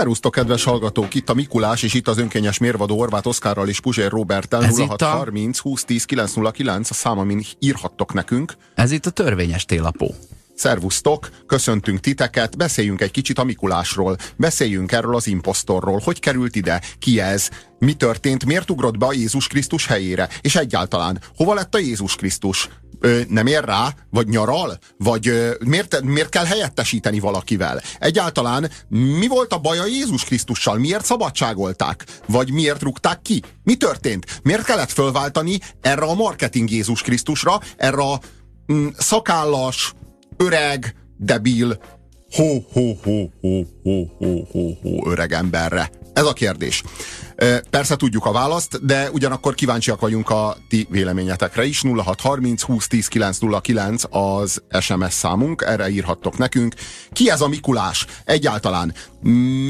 Szerusztok, kedves hallgatók! Itt a Mikulás, és itt az önkényes mérvadó Orvát Oszkárral és Puzsér Robertel. Ez itt a- 0630 2010 909 a szám, amin írhattok nekünk. Ez itt a törvényes télapó. Szervusztok, köszöntünk titeket, beszéljünk egy kicsit a Mikulásról, beszéljünk erről az imposztorról, hogy került ide, ki ez, mi történt, miért ugrott be a Jézus Krisztus helyére, és egyáltalán, hova lett a Jézus Krisztus? Ö, nem ér rá? Vagy nyaral? Vagy ö, miért, miért kell helyettesíteni valakivel? Egyáltalán mi volt a baj a Jézus Krisztussal? Miért szabadságolták? Vagy miért rúgták ki? Mi történt? Miért kellett fölváltani erre a marketing Jézus Krisztusra, erre a mm, szakállas, öreg, debil, ho-ho-ho-ho-ho-ho-ho öreg emberre? Ez a kérdés. Persze tudjuk a választ, de ugyanakkor kíváncsiak vagyunk a ti véleményetekre is. 0630 2010 909 az SMS számunk, erre írhattok nekünk. Ki ez a Mikulás? Egyáltalán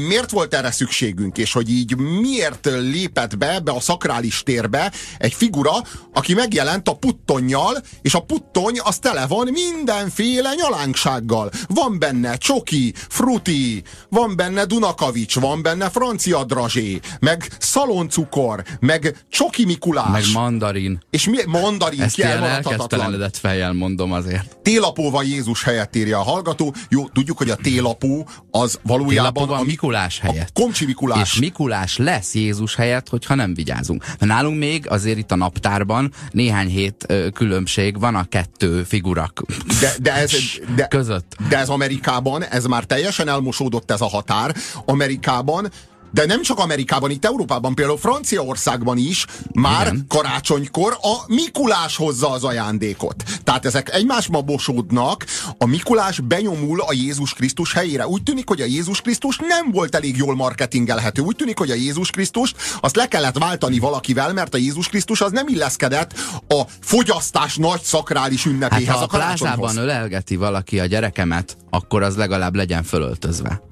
miért volt erre szükségünk, és hogy így miért lépett be ebbe a szakrális térbe egy figura, aki megjelent a puttonnyal, és a puttony az tele van mindenféle nyalánksággal. Van benne csoki, fruti, van benne Dunakavics, van benne francia drazsé, meg szaloncukor, meg csoki Mikulás. Meg mandarin. és mi, mandarin, Ezt ilyen elkeztelenedett fejjel mondom azért. Télapóval Jézus helyett írja a hallgató. Jó, tudjuk, hogy a télapó az valójában Télapó van a, Mikulás helyett. a Komcsi Mikulás. És Mikulás lesz Jézus helyett, hogyha nem vigyázunk. Nálunk még azért itt a naptárban néhány hét különbség van a kettő figurak De, de, ez, de, között. de ez Amerikában, ez már teljesen elmosódott ez a határ. Amerikában de nem csak Amerikában, itt Európában, például Franciaországban is már Igen. karácsonykor a Mikulás hozza az ajándékot. Tehát ezek egymásba bosódnak, a Mikulás benyomul a Jézus Krisztus helyére. Úgy tűnik, hogy a Jézus Krisztus nem volt elég jól marketingelhető. Úgy tűnik, hogy a Jézus Krisztust azt le kellett váltani valakivel, mert a Jézus Krisztus az nem illeszkedett a fogyasztás nagy szakrális Hát ünnepéhez, ha a a plázában ölelgeti valaki a gyerekemet, akkor az legalább legyen fölöltözve.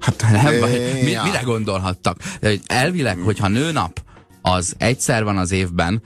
Hát nem, baj. mi, mire gondolhattak? Elvileg, hogyha nőnap, az egyszer van az évben,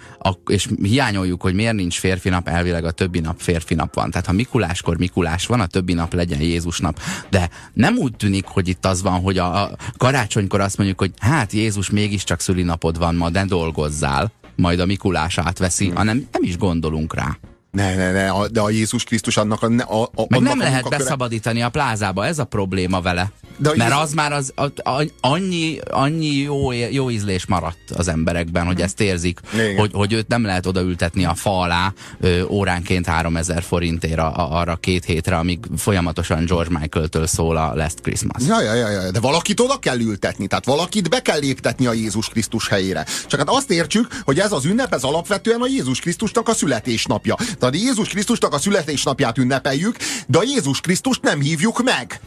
és hiányoljuk, hogy miért nincs férfi nap, elvileg a többi nap férfi nap van. Tehát ha Mikuláskor Mikulás van, a többi nap legyen Jézus nap. De nem úgy tűnik, hogy itt az van, hogy a, a karácsonykor azt mondjuk, hogy hát Jézus mégiscsak szülinapod van ma, de dolgozzál, majd a Mikulás átveszi, Hmm. hanem nem is gondolunk rá. Ne, ne, ne, a- de a Jézus Krisztus annak a, a, a Meg nem a lehet beszabadítani a plázába, ez a probléma vele. De a Mert Jézus- az már az, a, a, annyi, annyi jó, jó ízlés maradt az emberekben, hogy ezt érzik, Igen. hogy, hogy őt nem lehet odaültetni a fa alá ö, óránként 3000 forintért a, arra két hétre, amíg folyamatosan George Michael-től szól a Last Christmas. Ja, ja, ja, ja, de valakit oda kell ültetni, tehát valakit be kell léptetni a Jézus Krisztus helyére. Csak hát azt értsük, hogy ez az ünnep, ez alapvetően a Jézus Krisztusnak a születésnapja. Tehát Jézus Krisztusnak a születésnapját ünnepeljük, de a Jézus Krisztust nem hívjuk meg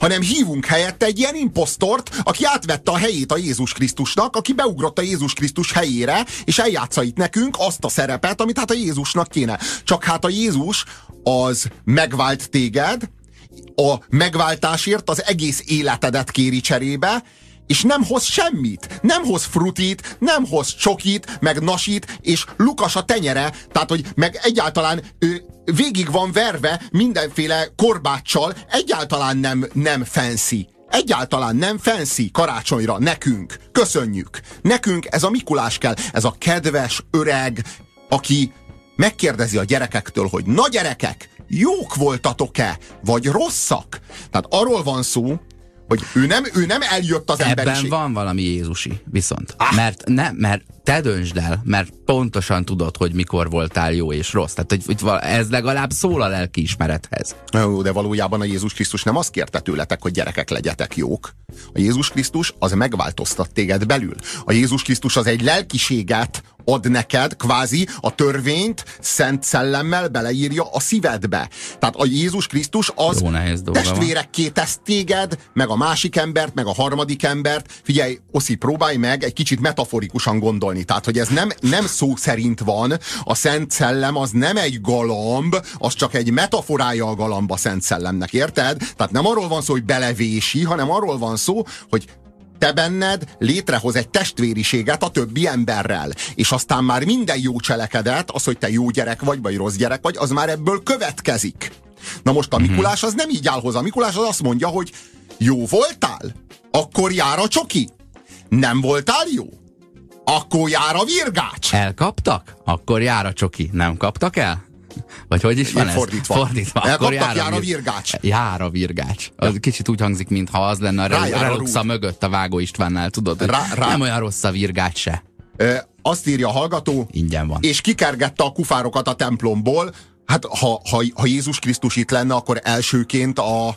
hanem hívunk helyette egy ilyen imposztort, aki átvette a helyét a Jézus Krisztusnak, aki beugrott a Jézus Krisztus helyére, és eljátsza itt nekünk azt a szerepet, amit hát a Jézusnak kéne. Csak hát a Jézus az megvált téged, a megváltásért az egész életedet kéri cserébe, és nem hoz semmit. Nem hoz frutit, nem hoz csokit, meg nasit, és lukas a tenyere, tehát, hogy meg egyáltalán ő, végig van verve mindenféle korbáccsal, egyáltalán nem, nem fancy. Egyáltalán nem fancy karácsonyra, nekünk. Köszönjük. Nekünk ez a Mikulás kell, ez a kedves, öreg, aki megkérdezi a gyerekektől, hogy na gyerekek, jók voltatok-e, vagy rosszak? Tehát arról van szó, hogy ő nem, ő nem eljött az Ebben emberiség. van valami Jézusi, viszont. Ah. Mert, ne, mert te döntsd el, mert pontosan tudod, hogy mikor voltál jó és rossz. Tehát hogy, hogy ez legalább szól a lelkiismerethez. Jó, de valójában a Jézus Krisztus nem azt kérte tőletek, hogy gyerekek legyetek jók. A Jézus Krisztus az megváltoztat téged belül. A Jézus Krisztus az egy lelkiséget ad neked, kvázi a törvényt szent szellemmel beleírja a szívedbe. Tehát a Jézus Krisztus az testvérekké tesz téged, meg a másik embert, meg a harmadik embert. Figyelj, Oszi, próbálj meg egy kicsit metaforikusan gondolni. Tehát, hogy ez nem, nem szó szerint van, a Szent Szellem az nem egy galamb, az csak egy metaforája a galamba Szent Szellemnek, érted? Tehát nem arról van szó, hogy belevési, hanem arról van szó, hogy te benned létrehoz egy testvériséget a többi emberrel. És aztán már minden jó cselekedet, az, hogy te jó gyerek vagy, vagy rossz gyerek vagy, az már ebből következik. Na most a Mikulás az nem így áll hozzá. A Mikulás az azt mondja, hogy jó voltál? Akkor jár a csoki. Nem voltál jó? Akkor jár a virgács. Elkaptak? Akkor jár a csoki. Nem kaptak el? Vagy hogy is van Én ez? fordítva. Fordítva. Akkor jár a vir- virgács. Jár a virgács. Az kicsit úgy hangzik, mintha az lenne a a Reluxa mögött a Vágó Istvánnál, tudod? Rá- rá- Nem olyan rossz a virgács se. Ö, azt írja a hallgató, Ingyen van. és kikergette a kufárokat a templomból. Hát ha, ha, ha Jézus Krisztus itt lenne, akkor elsőként a,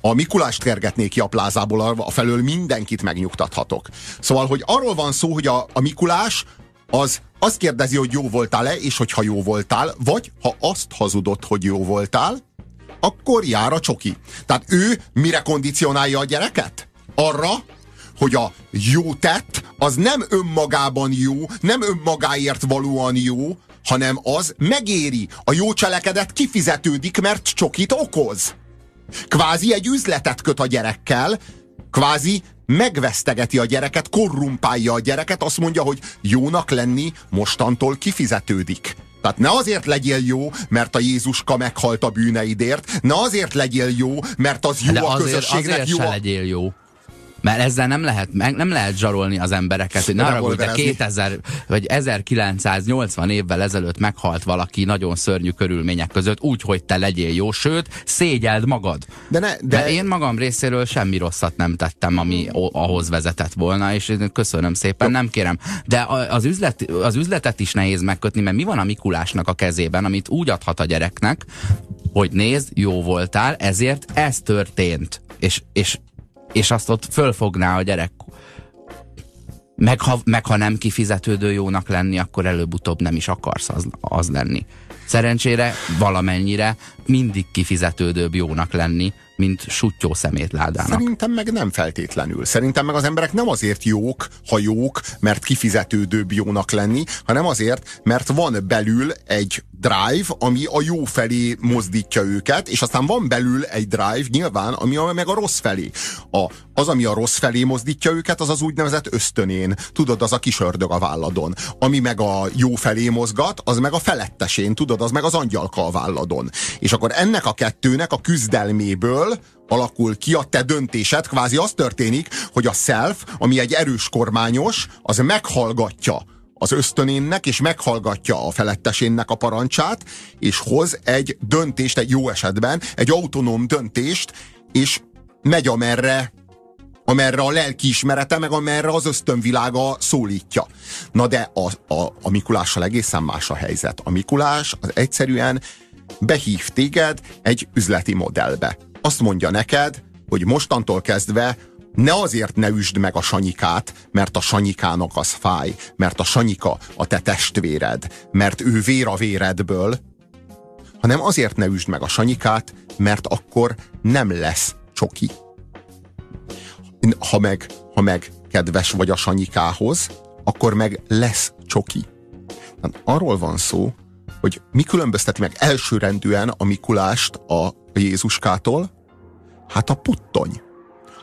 a Mikulást kergetné ki a plázából, a a felől mindenkit megnyugtathatok. Szóval, hogy arról van szó, hogy a, a Mikulás az azt kérdezi, hogy jó voltál-e, és hogyha jó voltál, vagy ha azt hazudott, hogy jó voltál, akkor jár a csoki. Tehát ő mire kondicionálja a gyereket? Arra, hogy a jó tett az nem önmagában jó, nem önmagáért valóan jó, hanem az megéri. A jó cselekedet kifizetődik, mert csokit okoz. Kvázi egy üzletet köt a gyerekkel, kvázi megvesztegeti a gyereket, korrumpálja a gyereket, azt mondja, hogy jónak lenni mostantól kifizetődik. Tehát ne azért legyél jó, mert a Jézuska meghalt a bűneidért, ne azért legyél jó, mert az jó De a azért, közösségnek, azért jó se a... legyél jó. Mert ezzel nem lehet, nem lehet zsarolni az embereket, hogy ne hogy de revolverezni. 2000 vagy 1980 évvel ezelőtt meghalt valaki nagyon szörnyű körülmények között, úgy, hogy te legyél jó, sőt, szégyeld magad. De, ne, De, de, én magam részéről semmi rosszat nem tettem, ami ahhoz vezetett volna, és köszönöm szépen, nem kérem. De az, üzlet, az üzletet is nehéz megkötni, mert mi van a Mikulásnak a kezében, amit úgy adhat a gyereknek, hogy nézd, jó voltál, ezért ez történt. És, és, és azt ott fölfogná a gyerek. Meg ha, meg ha nem kifizetődő jónak lenni, akkor előbb-utóbb nem is akarsz az, az lenni. Szerencsére valamennyire mindig kifizetődőbb jónak lenni, mint sutyó szemétládának. Szerintem meg nem feltétlenül. Szerintem meg az emberek nem azért jók, ha jók, mert kifizetődőbb jónak lenni, hanem azért, mert van belül egy drive, ami a jó felé mozdítja őket, és aztán van belül egy drive nyilván, ami a, meg a rossz felé. A, az, ami a rossz felé mozdítja őket, az az úgynevezett ösztönén. Tudod, az a kis ördög a válladon. Ami meg a jó felé mozgat, az meg a felettesén, tudod, az meg az angyalka a válladon. És akkor ennek a kettőnek a küzdelméből alakul ki a te döntésed, kvázi az történik, hogy a self, ami egy erős kormányos, az meghallgatja az ösztönénnek, és meghallgatja a felettesénnek a parancsát, és hoz egy döntést, egy jó esetben, egy autonóm döntést, és megy amerre amerre a lelkiismerete, meg amerre az ösztönvilága szólítja. Na de a, a, a Mikulással egészen más a helyzet. A Mikulás az egyszerűen behív téged egy üzleti modellbe. Azt mondja neked, hogy mostantól kezdve ne azért ne üsd meg a sanyikát, mert a sanyikának az fáj, mert a sanyika a te testvéred, mert ő vér a véredből, hanem azért ne üsd meg a sanyikát, mert akkor nem lesz csoki ha meg, ha meg kedves vagy a sanyikához, akkor meg lesz csoki. Tehát arról van szó, hogy mi különbözteti meg elsőrendűen a Mikulást a Jézuskától? Hát a puttony.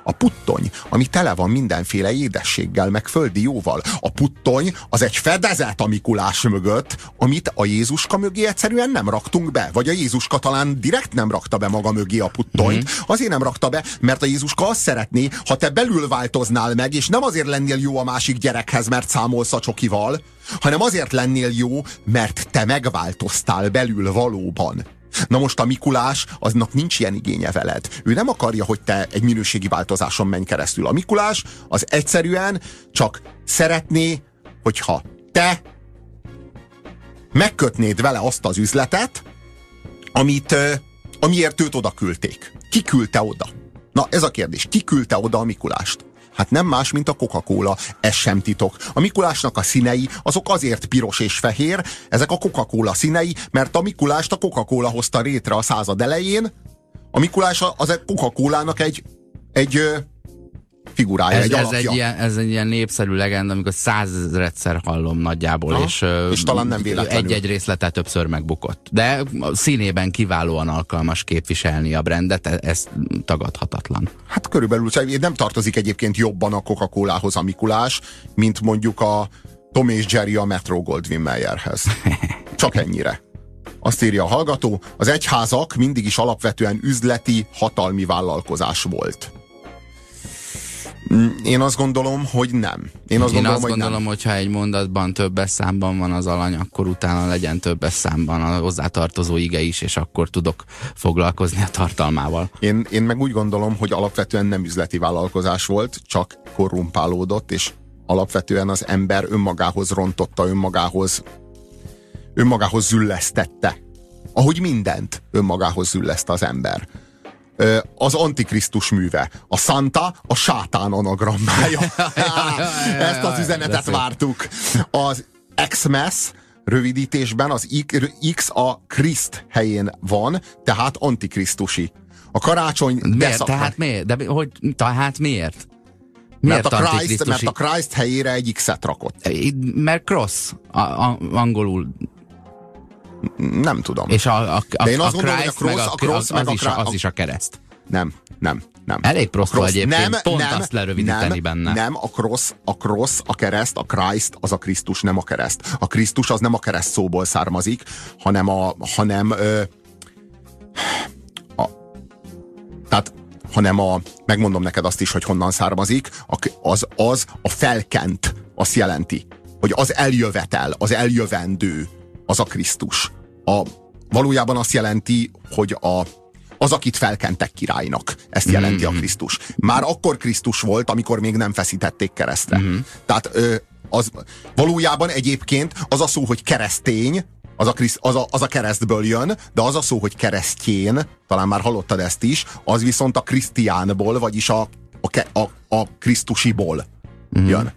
A puttony, ami tele van mindenféle édességgel, meg földi jóval. A puttony az egy fedezet a Mikulás mögött, amit a Jézuska mögé egyszerűen nem raktunk be. Vagy a Jézuska talán direkt nem rakta be maga mögé a puttonyt. Mm. Azért nem rakta be, mert a Jézuska azt szeretné, ha te belül változnál meg, és nem azért lennél jó a másik gyerekhez, mert számolsz a csokival, hanem azért lennél jó, mert te megváltoztál belül valóban. Na most a Mikulás, aznak nincs ilyen igénye veled. Ő nem akarja, hogy te egy minőségi változáson menj keresztül. A Mikulás az egyszerűen csak szeretné, hogyha te megkötnéd vele azt az üzletet, amit, amiért őt oda küldték. Ki küldte oda? Na ez a kérdés. Ki küldte oda a Mikulást? Hát nem más, mint a Coca-Cola, ez sem titok. A Mikulásnak a színei azok azért piros és fehér, ezek a Coca-Cola színei, mert a Mikulást a Coca-Cola hozta rétre a század elején. A Mikulás az Coca-Colának egy, egy figurája, Ez, egy ez, egy ilyen, ez egy ilyen népszerű legenda, amikor százezredszer hallom nagyjából, Aha, és, és talán nem véletlenül. egy-egy részlete többször megbukott. De színében kiválóan alkalmas képviselni a brandet, e- ez tagadhatatlan. Hát körülbelül, szóval nem tartozik egyébként jobban a Coca-Colához a Mikulás, mint mondjuk a Tom és Jerry a Metro Goldwyn Mayerhez. Csak ennyire. Azt írja a hallgató, az egyházak mindig is alapvetően üzleti, hatalmi vállalkozás volt. Én azt gondolom, hogy nem. Én azt Én gondolom, azt gondolom hogy hogyha egy mondatban többes számban van az alany, akkor utána legyen többes számban a hozzátartozó ige is, és akkor tudok foglalkozni a tartalmával. Én, én meg úgy gondolom, hogy alapvetően nem üzleti vállalkozás volt, csak korrumpálódott, és alapvetően az ember önmagához rontotta, önmagához, önmagához züllesztette. Ahogy mindent önmagához zülleszt az ember az Antikrisztus műve. A Santa a sátán anagrammája. Ezt az üzenetet vártuk. Az Xmas rövidítésben az X a Kriszt helyén van, tehát antikrisztusi. A karácsony... Miért? Tehát miért? De hogy, tehát miért? Miért mert a, Christ, mert a Christ helyére egy X-et rakott. Mert cross, a, a, angolul nem tudom. És a, a, a, De én azt a gondolom, hogy a cross, meg a, a cross, meg az, a, is a, az is a kereszt. Nem, nem, nem. Elég prosto egyébként, nem, pont nem, azt lerövidíteni nem, benne. Nem, a cross, a cross, a kereszt, a Christ, az a Krisztus, nem a kereszt. A Krisztus az nem a kereszt szóból származik, hanem a, hanem ö, a, tehát hanem a, megmondom neked azt is, hogy honnan származik, az, az a felkent, azt jelenti, hogy az eljövetel, az eljövendő, az a Krisztus. A, valójában azt jelenti, hogy a, az, akit felkentek királynak. Ezt jelenti mm-hmm. a Krisztus. Már akkor Krisztus volt, amikor még nem feszítették keresztre. Mm-hmm. Tehát ö, az, valójában egyébként az a szó, hogy keresztény, az a, krisz, az, a, az a keresztből jön, de az a szó, hogy keresztjén, talán már hallottad ezt is, az viszont a krisztiánból, vagyis a, a, a, a krisztusiból mm-hmm. jön.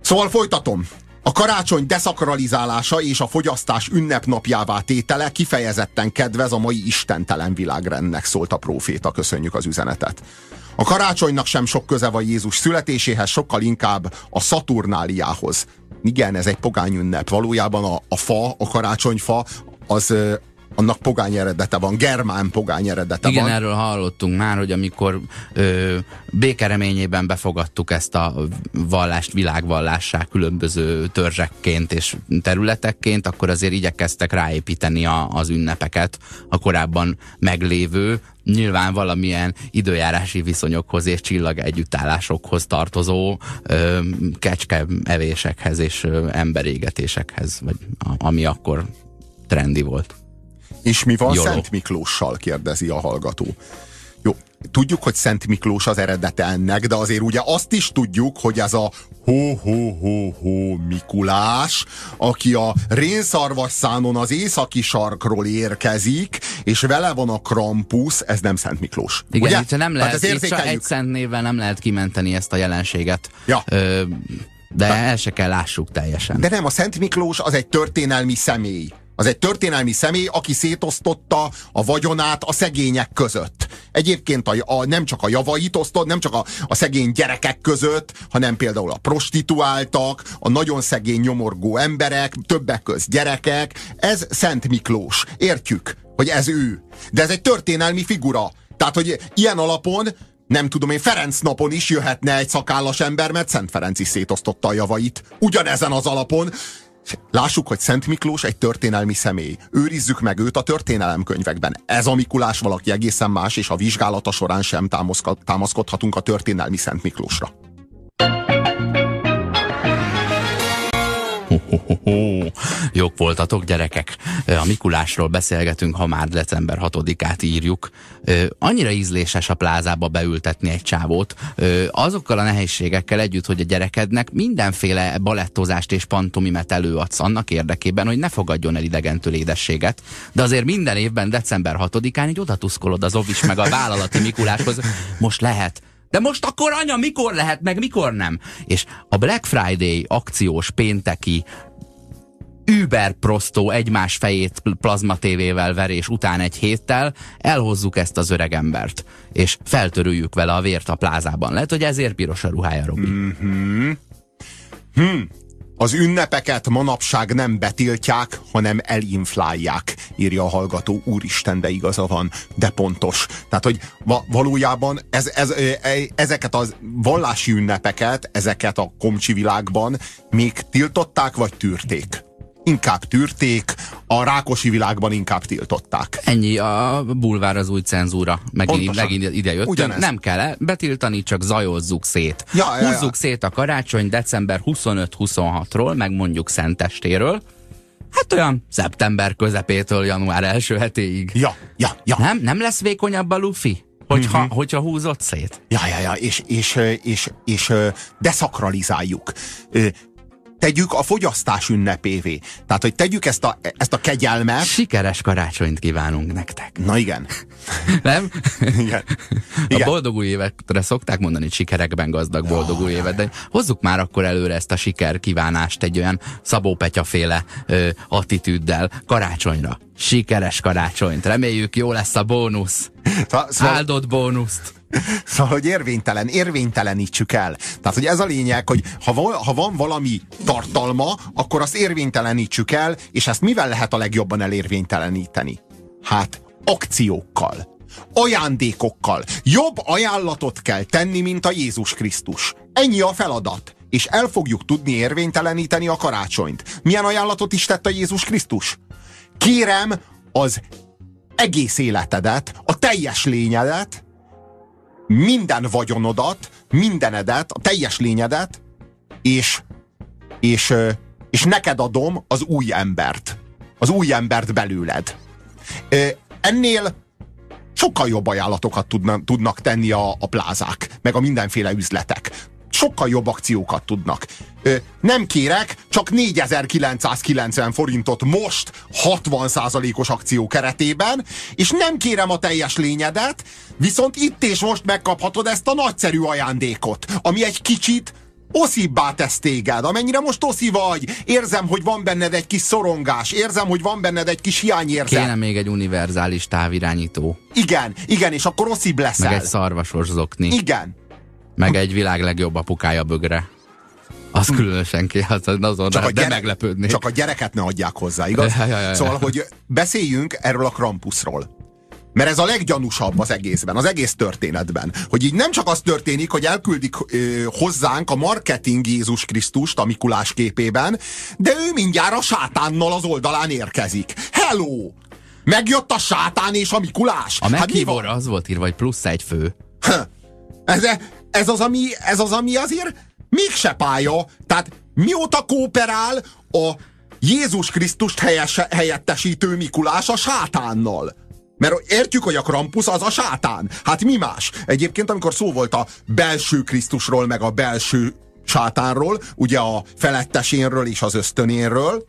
Szóval folytatom. A karácsony deszakralizálása és a fogyasztás ünnepnapjává tétele kifejezetten kedvez a mai istentelen világrendnek, szólt a próféta. Köszönjük az üzenetet. A karácsonynak sem sok köze van Jézus születéséhez, sokkal inkább a Szaturnáliához. Igen, ez egy pogány ünnep. Valójában a, a fa, a karácsonyfa, az, annak pogány eredete van, germán pogány eredete Igen, van. Igen, erről hallottunk már, hogy amikor ö, békereményében befogadtuk ezt a vallást világvallássá különböző törzsekként és területekként, akkor azért igyekeztek ráépíteni a, az ünnepeket a korábban meglévő, nyilván valamilyen időjárási viszonyokhoz és csillag együttállásokhoz tartozó ö, kecske evésekhez és ö, emberégetésekhez, vagy a, ami akkor trendi volt. És mi van Jolo. Szent Miklóssal, kérdezi a hallgató. Jó, tudjuk, hogy Szent Miklós az eredete ennek, de azért ugye azt is tudjuk, hogy ez a ho-ho-ho-ho Mikulás, aki a rénszarvasszánon az északi sarkról érkezik, és vele van a Krampus, ez nem Szent Miklós. Igen, ugye? itt nem lehet, itt csak egy szent névvel nem lehet kimenteni ezt a jelenséget. Ja. Ö, de de el se kell lássuk teljesen. De nem, a Szent Miklós az egy történelmi személy. Az egy történelmi személy, aki szétosztotta a vagyonát a szegények között. Egyébként a, a, nem csak a javait osztott, nem csak a, a szegény gyerekek között, hanem például a prostituáltak, a nagyon szegény nyomorgó emberek, többek köz gyerekek. Ez Szent Miklós. Értjük, hogy ez ő. De ez egy történelmi figura. Tehát, hogy ilyen alapon nem tudom én, Ferenc napon is jöhetne egy szakállas ember, mert Szent Ferenc is szétosztotta a javait. Ugyanezen az alapon Lássuk, hogy Szent Miklós egy történelmi személy. Őrizzük meg őt a történelemkönyvekben. Ez a Mikulás valaki egészen más, és a vizsgálata során sem támaszkodhatunk a történelmi Szent Miklósra. Jók voltatok, gyerekek. A Mikulásról beszélgetünk, ha már december 6-át írjuk. Annyira ízléses a plázába beültetni egy csávót, azokkal a nehézségekkel együtt, hogy a gyerekednek mindenféle balettozást és pantomimet előadsz annak érdekében, hogy ne fogadjon el idegentől édességet, de azért minden évben december 6-án így odatuszkolod az ovis meg a vállalati Mikuláshoz. Most lehet, de most akkor anya, mikor lehet, meg mikor nem? És a Black Friday akciós pénteki über prostó egymás fejét plazma tévével verés után egy héttel elhozzuk ezt az öregembert, és feltörüljük vele a vért a plázában. Lehet, hogy ezért piros a ruhája, Robi. Mm-hmm. Hm. Az ünnepeket manapság nem betiltják, hanem elinflálják, írja a hallgató. Úristen, de igaza van, de pontos. Tehát, hogy va valójában ez, ez, ez, ezeket a vallási ünnepeket, ezeket a komcsi világban még tiltották, vagy tűrték? Inkább tűrték, a rákosi világban inkább tiltották. Ennyi, a bulvár az új cenzúra. Megint, megint ide jöttünk. Ugyanez. Nem kell betiltani, csak zajozzuk szét. Ja, ja, ja. Húzzuk szét a karácsony december 25-26-ról, meg mondjuk Szentestéről. Hát olyan szeptember közepétől január első hetéig. Ja, ja, ja. Nem, nem lesz vékonyabb a lufi? Hogyha, mm-hmm. hogyha húzott szét. Ja, ja, ja, és, és, és, és, és deszakralizáljuk tegyük a fogyasztás ünnepévé. Tehát, hogy tegyük ezt a, ezt a kegyelmet. Sikeres karácsonyt kívánunk nektek. Na igen. Nem? Igen. igen. A boldog új évetre szokták mondani, hogy sikerekben gazdag boldog új évet, de hozzuk már akkor előre ezt a siker kívánást egy olyan Szabó Petya féle ö, attitűddel karácsonyra. Sikeres karácsonyt. Reméljük jó lesz a bónusz. Szóval... Áldott bónuszt. Szóval, hogy érvénytelen, érvénytelenítsük el. Tehát, hogy ez a lényeg, hogy ha, ha van valami tartalma, akkor azt érvénytelenítsük el, és ezt mivel lehet a legjobban elérvényteleníteni? Hát, akciókkal ajándékokkal. Jobb ajánlatot kell tenni, mint a Jézus Krisztus. Ennyi a feladat. És el fogjuk tudni érvényteleníteni a karácsonyt. Milyen ajánlatot is tett a Jézus Krisztus? Kérem az egész életedet, a teljes lényedet, minden vagyonodat, mindenedet, a teljes lényedet, és, és, és neked adom az új embert. Az új embert belőled. Ennél sokkal jobb ajánlatokat tudnak, tudnak tenni a, a plázák, meg a mindenféle üzletek sokkal jobb akciókat tudnak. Nem kérek, csak 4990 forintot most 60%-os akció keretében, és nem kérem a teljes lényedet, viszont itt és most megkaphatod ezt a nagyszerű ajándékot, ami egy kicsit oszibbá tesz téged, amennyire most oszi vagy. Érzem, hogy van benned egy kis szorongás, érzem, hogy van benned egy kis hiányérzet. Kéne még egy univerzális távirányító. Igen, igen, és akkor oszibb leszel. Meg egy szarvasos zokni. Igen, meg egy világ legjobb apukája bögre. Az hm. különösen ki, az azon csak de, a gyere, de meglepődni. Csak a gyereket ne adják hozzá, igaz? Ja, ja, ja, szóval, hogy beszéljünk erről a Krampusról. Mert ez a leggyanúsabb az egészben, az egész történetben. Hogy így nem csak az történik, hogy elküldik ö, hozzánk a marketing Jézus Krisztust a Mikulás képében, de ő mindjárt a sátánnal az oldalán érkezik. Hello! Megjött a sátán és a Mikulás. A hát az volt írva, hogy plusz egy fő. Ez, ez, az, ami, ez az, ami azért mégse pálya. Tehát mióta kooperál a Jézus Krisztust helyes, helyettesítő Mikulás a sátánnal? Mert értjük, hogy a Krampus az a sátán. Hát mi más? Egyébként, amikor szó volt a belső Krisztusról, meg a belső sátánról, ugye a felettesénről és az ösztönénről,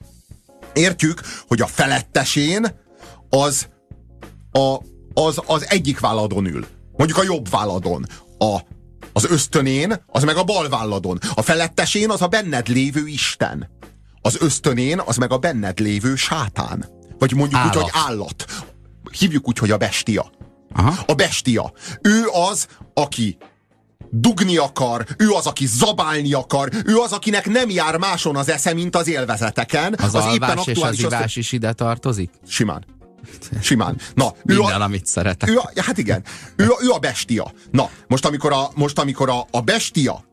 értjük, hogy a felettesén az, a, az, az egyik válladon ül. Mondjuk a jobb válladon. A az ösztönén, az meg a bal válladon. A felettesén az a benned lévő Isten. Az ösztönén az meg a benned lévő sátán. Vagy mondjuk állat. úgy, hogy állat. Hívjuk úgy, hogy a bestia. Aha. A bestia. Ő az, aki dugni akar, ő az, aki zabálni akar, ő az, akinek nem jár máson az esze, mint az élvezeteken. Az, az éppen és az ivás is ide tartozik? Simán. Simán. Na, ő Minden, a, amit szeretek. Ő a, hát igen, ő a, ő a bestia. Na, most amikor a, most amikor a, a bestia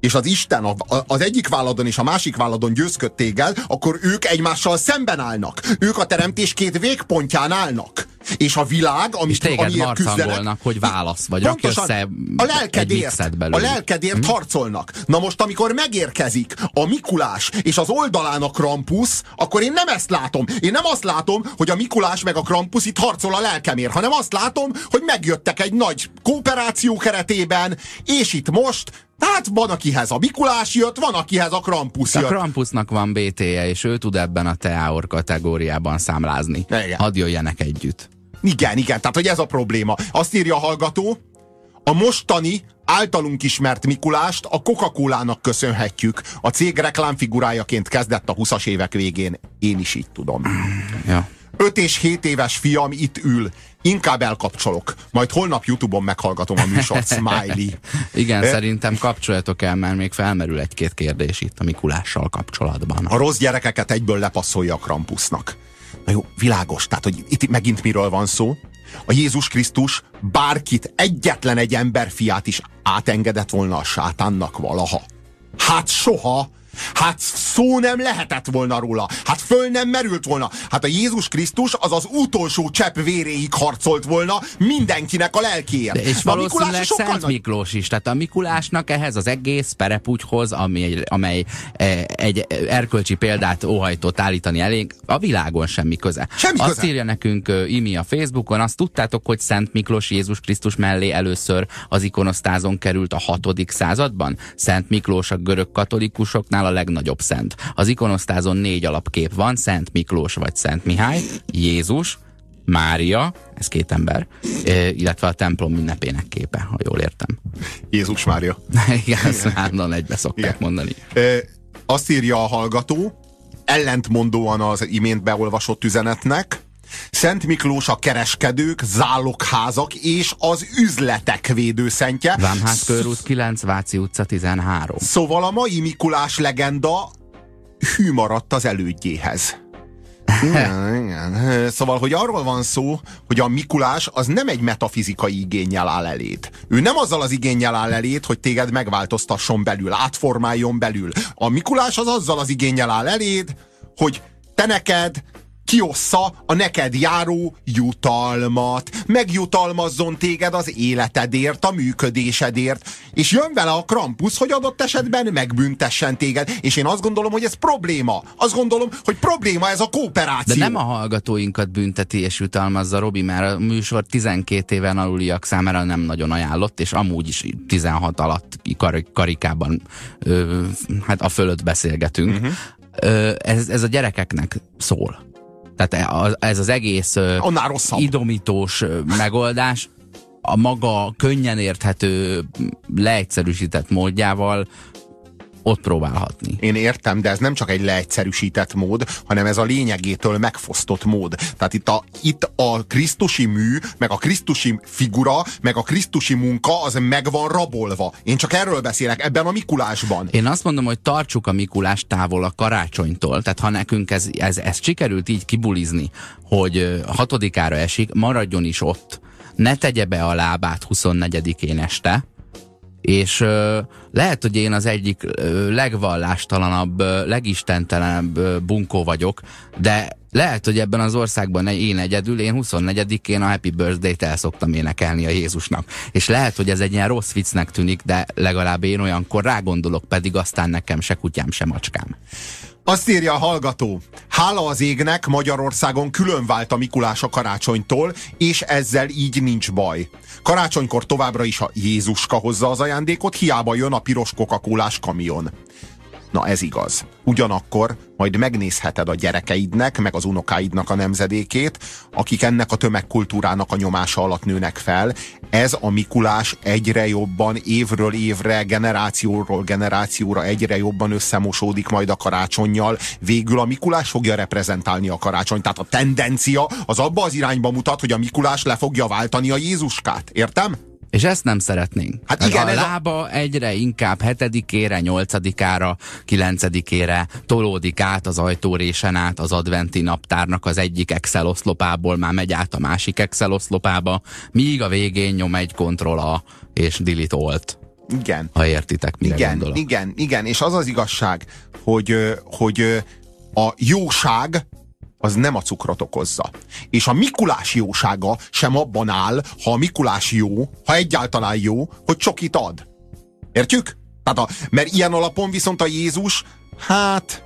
és az Isten az egyik válladon és a másik válladon győzköd téged, akkor ők egymással szemben állnak. Ők a teremtés két végpontján állnak. És a világ, amit, és téged amiért küzdenek, hogy válasz, vagy aki össze a lelkedért, a lelkedért hm? harcolnak. Na most, amikor megérkezik a Mikulás és az oldalán a Krampus, akkor én nem ezt látom. Én nem azt látom, hogy a Mikulás meg a Krampus itt harcol a lelkemért, hanem azt látom, hogy megjöttek egy nagy kooperáció keretében, és itt most tehát van, akihez a Mikulás jött, van, akihez a Krampus jött. A Krampusnak van BT-je, és ő tud ebben a Teaor kategóriában számlázni. Igen. Hadd jöjjenek együtt. Igen, igen, tehát hogy ez a probléma. Azt írja a hallgató, a mostani általunk ismert Mikulást a Coca-Cola-nak köszönhetjük. A cég reklámfigurájaként kezdett a 20-as évek végén. Én is így tudom. Ja. 5 és 7 éves fiam itt ül. Inkább elkapcsolok. Majd holnap Youtube-on meghallgatom a műsort. Smiley. Igen, e? szerintem kapcsoljatok el, mert még felmerül egy-két kérdés itt a Mikulással kapcsolatban. A rossz gyerekeket egyből lepasszolja a Krampusnak. Na jó, világos. Tehát, hogy itt megint miről van szó? A Jézus Krisztus bárkit, egyetlen egy ember fiát is átengedett volna a sátánnak valaha. Hát soha! Hát szó nem lehetett volna róla. Hát föl nem merült volna. Hát a Jézus Krisztus az az utolsó csepp véréig harcolt volna mindenkinek a lelkéért. És Na, valószínűleg sokkal Szent nagy- Miklós is. Tehát a Mikulásnak ehhez az egész perepúgyhoz, ami, amely eh, egy erkölcsi példát óhajtott állítani elénk, a világon semmi köze. Semmi azt köze. írja nekünk Imi a Facebookon, azt tudtátok, hogy Szent Miklós Jézus Krisztus mellé először az ikonosztázon került a 6. században? Szent Miklós a görög katolikusoknál a legnagyobb szent. Az ikonosztázon négy alapkép van, Szent Miklós vagy Szent Mihály, Jézus, Mária, ez két ember, illetve a templom ünnepének képe, ha jól értem. Jézus Mária. Igen, ezt hárman egybe szokták Igen. mondani. Ö, azt írja a hallgató, ellentmondóan az imént beolvasott üzenetnek, Szent Miklós a kereskedők, zálogházak és az üzletek védőszentje. Vámház körút 9, Váci utca 13. Szóval a mai Mikulás legenda hű maradt az elődjéhez. Igen, igen. Szóval, hogy arról van szó, hogy a Mikulás az nem egy metafizikai igényel áll eléd. Ő nem azzal az igényel áll eléd, hogy téged megváltoztasson belül, átformáljon belül. A Mikulás az azzal az igényel áll eléd, hogy te neked kiossza a neked járó jutalmat, megjutalmazzon téged az életedért, a működésedért, és jön vele a Krampus, hogy adott esetben megbüntessen téged, és én azt gondolom, hogy ez probléma. Azt gondolom, hogy probléma ez a kooperáció. De nem a hallgatóinkat bünteti és jutalmazza Robi, mert a műsor 12 éven aluliak számára nem nagyon ajánlott, és amúgy is 16 alatt kar- karikában ö, hát a fölött beszélgetünk. Uh-huh. Ö, ez, ez a gyerekeknek szól. Tehát e- ez az egész ö, Annál rosszabb. idomítós megoldás a maga könnyen érthető, leegyszerűsített módjával ott próbálhatni. Én értem, de ez nem csak egy leegyszerűsített mód, hanem ez a lényegétől megfosztott mód. Tehát itt a, itt a krisztusi mű, meg a krisztusi figura, meg a krisztusi munka az meg van rabolva. Én csak erről beszélek, ebben a Mikulásban. Én azt mondom, hogy tartsuk a Mikulás távol a karácsonytól. Tehát ha nekünk ez, ez, ez sikerült így kibulizni, hogy hatodikára esik, maradjon is ott. Ne tegye be a lábát 24-én este, és ö, lehet, hogy én az egyik ö, legvallástalanabb, ö, legistentelenebb ö, bunkó vagyok, de lehet, hogy ebben az országban én egyedül, én 24-én a Happy Birthday-t el szoktam énekelni a Jézusnak. És lehet, hogy ez egy ilyen rossz viccnek tűnik, de legalább én olyankor rágondolok, pedig aztán nekem se kutyám, se macskám. Azt írja a hallgató, hála az égnek Magyarországon külön vált a Mikulás a karácsonytól, és ezzel így nincs baj. Karácsonykor továbbra is a Jézuska hozza az ajándékot, hiába jön a piros coca kamion. Na ez igaz. Ugyanakkor majd megnézheted a gyerekeidnek, meg az unokáidnak a nemzedékét, akik ennek a tömegkultúrának a nyomása alatt nőnek fel. Ez a Mikulás egyre jobban, évről évre, generációról generációra egyre jobban összemosódik majd a karácsonyjal. Végül a Mikulás fogja reprezentálni a karácsony. Tehát a tendencia az abba az irányba mutat, hogy a Mikulás le fogja váltani a Jézuskát. Értem? És ezt nem szeretnénk. Hát Tehát igen, a ez a- lába egyre inkább hetedikére, nyolcadikára, kilencedikére tolódik át az ajtórésen át az adventi naptárnak az egyik Excel oszlopából, már megy át a másik Excel oszlopába, míg a végén nyom egy Ctrl A és Delete Alt. Igen. Ha értitek, mire Igen, gondolok. igen, igen, és az az igazság, hogy, hogy a jóság az nem a cukrot okozza. És a Mikulás jósága sem abban áll, ha a Mikulás jó, ha egyáltalán jó, hogy csokit ad. Értjük? Tehát a, mert ilyen alapon viszont a Jézus, hát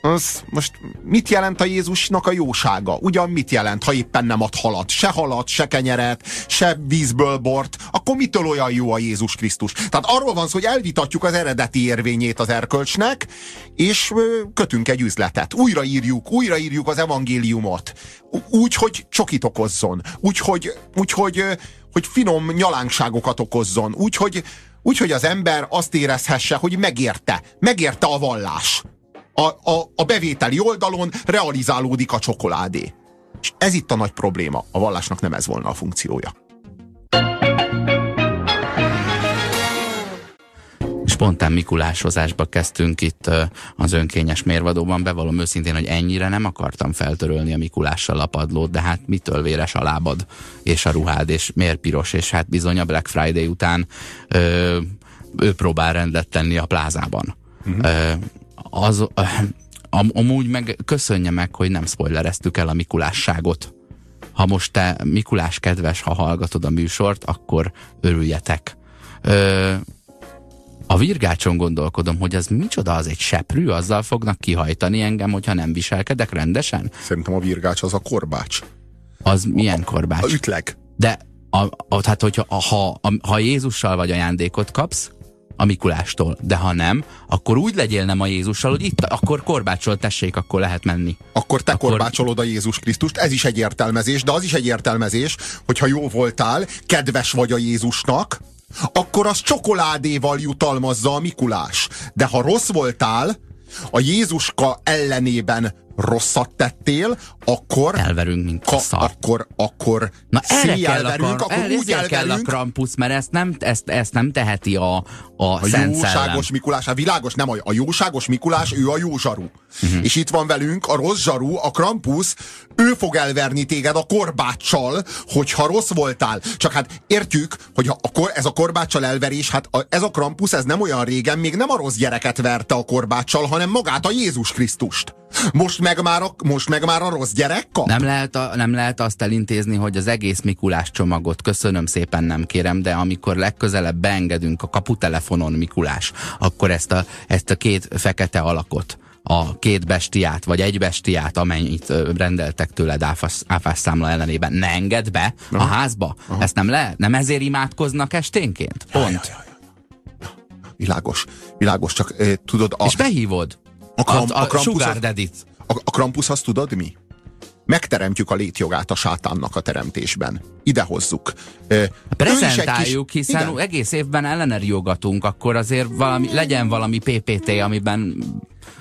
az most mit jelent a Jézusnak a jósága? Ugyan mit jelent, ha éppen nem ad halat? Se halat, se kenyeret, se vízből bort, akkor mitől olyan jó a Jézus Krisztus? Tehát arról van szó, hogy elvitatjuk az eredeti érvényét az erkölcsnek, és kötünk egy üzletet. Újraírjuk, újraírjuk az evangéliumot. Úgy, hogy csokit okozzon. Úgy, hogy, úgy, hogy, hogy finom nyalánkságokat okozzon. Úgy, hogy, úgy, hogy az ember azt érezhesse, hogy megérte. Megérte a vallás a, a, a bevételi oldalon realizálódik a csokoládé. És ez itt a nagy probléma. A vallásnak nem ez volna a funkciója. spontán Mikulásozásba kezdtünk itt az önkényes mérvadóban. Bevallom őszintén, hogy ennyire nem akartam feltörölni a Mikulással a padlót, de hát mitől véres a lábad és a ruhád, és miért piros, és hát bizony a Black Friday után ö, ő próbál rendet tenni a plázában. Uh-huh. Az, am, amúgy meg köszönje meg, hogy nem spoilereztük el a Mikulásságot. Ha most te Mikulás kedves, ha hallgatod a műsort, akkor örüljetek. Ö, a virgácson gondolkodom, hogy az micsoda, az egy seprű, azzal fognak kihajtani engem, hogyha nem viselkedek rendesen? Szerintem a virgács az a korbács. Az milyen korbács? A ütleg. De a, a, tehát, hogyha ha, a, ha Jézussal vagy ajándékot kapsz, a Mikulástól. De ha nem, akkor úgy legyél nem a Jézussal, hogy itt, akkor korbácsol, tessék, akkor lehet menni. Akkor te akkor... korbácsolod a Jézus Krisztust, ez is egy értelmezés, de az is egy értelmezés, hogyha jó voltál, kedves vagy a Jézusnak, akkor az csokoládéval jutalmazza a Mikulás. De ha rossz voltál, a Jézuska ellenében rosszat tettél, akkor... Elverünk, mint ka, szar. Akkor, akkor Na erre kell a, kar, akkor el, úgy elverünk, kell a Krampus, mert ezt nem, ezt, ezt nem teheti a, a, a Szent jóságos Szellem. Mikulás, a hát világos, nem a, a jóságos Mikulás, ő a jó zsaru. Uh-huh. És itt van velünk a rossz zsaru, a Krampus, ő fog elverni téged a korbáccsal, hogyha rossz voltál. Csak hát értjük, hogy a, a, ez a korbáccsal elverés, hát a, ez a Krampus, ez nem olyan régen, még nem a rossz gyereket verte a korbáccsal, hanem magát a Jézus Krisztust. Most meg már a, most meg már a rossz gyerek kap? Nem lehet, a, nem lehet azt elintézni, hogy az egész Mikulás csomagot, köszönöm szépen, nem kérem, de amikor legközelebb beengedünk a kaputelefonon Mikulás, akkor ezt a, ezt a két fekete alakot, a két bestiát, vagy egy bestiát, amennyit rendeltek tőled áfás, áfás számla ellenében, ne engedd be Aha. a házba. Aha. Ezt nem lehet? Nem ezért imádkoznak esténként? Pont. Ja, ja, ja, Világos, világos, csak eh, tudod... A... És behívod a, a, a, a Krampus, Sugar Daddy-t. A, a Krampus azt tudod mi? Megteremtjük a létjogát a sátánnak a teremtésben. Ide hozzuk. Prezentáljuk, kis... hiszen Igen. egész évben ellenerjogatunk, akkor azért valami, legyen valami PPT, amiben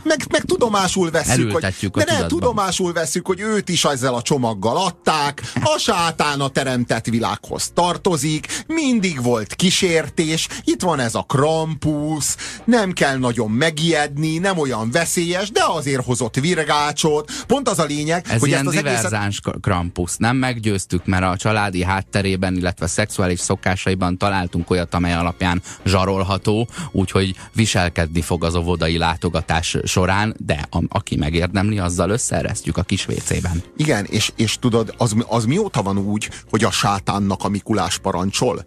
meg, meg tudomásul veszük, hogy, de ne, tudomásul veszük, hogy őt is ezzel a csomaggal adták, a sátán a teremtett világhoz tartozik, mindig volt kísértés, itt van ez a Krampus, nem kell nagyon megijedni, nem olyan veszélyes, de azért hozott virgácsot. Pont az a lényeg, ez hogy ilyen ezt az diverzáns egészet... Krampus. Nem meggyőztük, mert a családi hátterében, illetve szexuális szokásaiban találtunk olyat, amely alapján zsarolható, úgyhogy viselkedni fog az óvodai látogatás során, de a, aki megérdemli, azzal összeresztjük a kis vécében. Igen, és, és tudod, az, az mióta van úgy, hogy a sátánnak a Mikulás parancsol?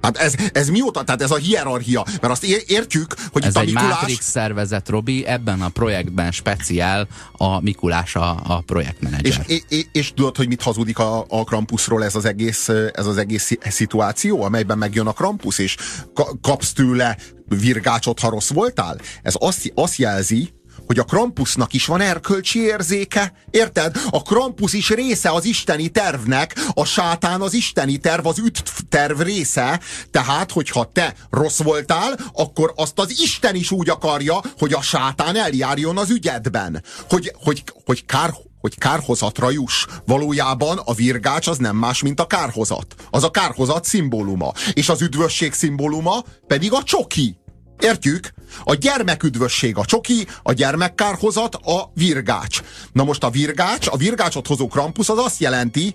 Hát ez, ez mióta? Tehát ez a hierarchia. Mert azt értjük, hogy ez itt a egy Mikulás... Matrix szervezet, Robi, ebben a projektben speciál a Mikulás a, a projektmenedzser. És, és, és tudod, hogy mit hazudik a, a Krampusról ez az egész, ez az egész szituáció, amelyben megjön a Krampus, és ka, kapsz tőle virgácsot, ha rossz voltál? Ez azt, azt jelzi, hogy a Krampusnak is van erkölcsi érzéke. Érted? A Krampus is része az isteni tervnek, a sátán az isteni terv, az üt terv része. Tehát, hogyha te rossz voltál, akkor azt az Isten is úgy akarja, hogy a sátán eljárjon az ügyedben. Hogy, hogy, hogy kár, hogy kárhozatra juss. Valójában a virgács az nem más, mint a kárhozat. Az a kárhozat szimbóluma. És az üdvösség szimbóluma pedig a csoki. Értjük? A gyermeküdvösség a csoki, a gyermekkárhozat a virgács. Na most a virgács, a virgácsot hozó Krampus az azt jelenti,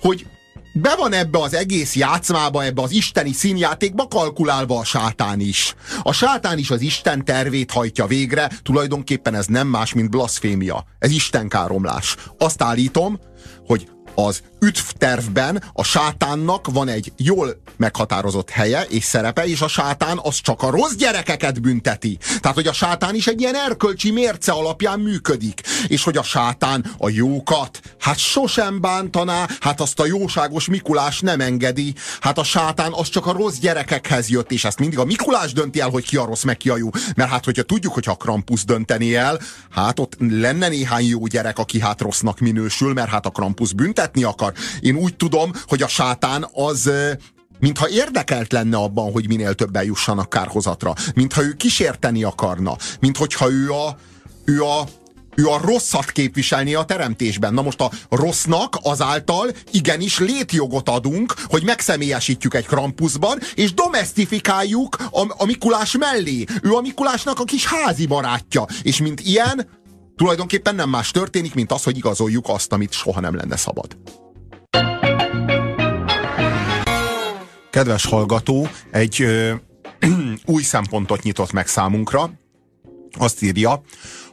hogy be van ebbe az egész játszmába, ebbe az isteni színjátékba kalkulálva a sátán is. A sátán is az Isten tervét hajtja végre, tulajdonképpen ez nem más, mint blaszfémia. Ez istenkáromlás. Azt állítom, hogy az üdvtervben a sátánnak van egy jól meghatározott helye és szerepe, és a sátán az csak a rossz gyerekeket bünteti. Tehát, hogy a sátán is egy ilyen erkölcsi mérce alapján működik. És hogy a sátán a jókat, hát sosem bántaná, hát azt a jóságos Mikulás nem engedi. Hát a sátán az csak a rossz gyerekekhez jött, és ezt mindig a Mikulás dönti el, hogy ki a rossz, meg ki a jó. Mert hát, hogyha tudjuk, hogyha a Krampus dönteni el, hát ott lenne néhány jó gyerek, aki hát rossznak minősül, mert hát a Krampus büntetni akar. Én úgy tudom, hogy a sátán az mintha érdekelt lenne abban, hogy minél többen jussanak kárhozatra, mintha ő kísérteni akarna, mint hogyha ő a, ő a ő a rosszat képviselni a teremtésben. Na most a rossznak azáltal igenis létjogot adunk, hogy megszemélyesítjük egy krampuszban, és domestifikáljuk a, a Mikulás mellé. Ő a Mikulásnak a kis házi barátja. És mint ilyen, tulajdonképpen nem más történik, mint az, hogy igazoljuk azt, amit soha nem lenne szabad. Kedves hallgató, egy ö, új szempontot nyitott meg számunkra. azt írja,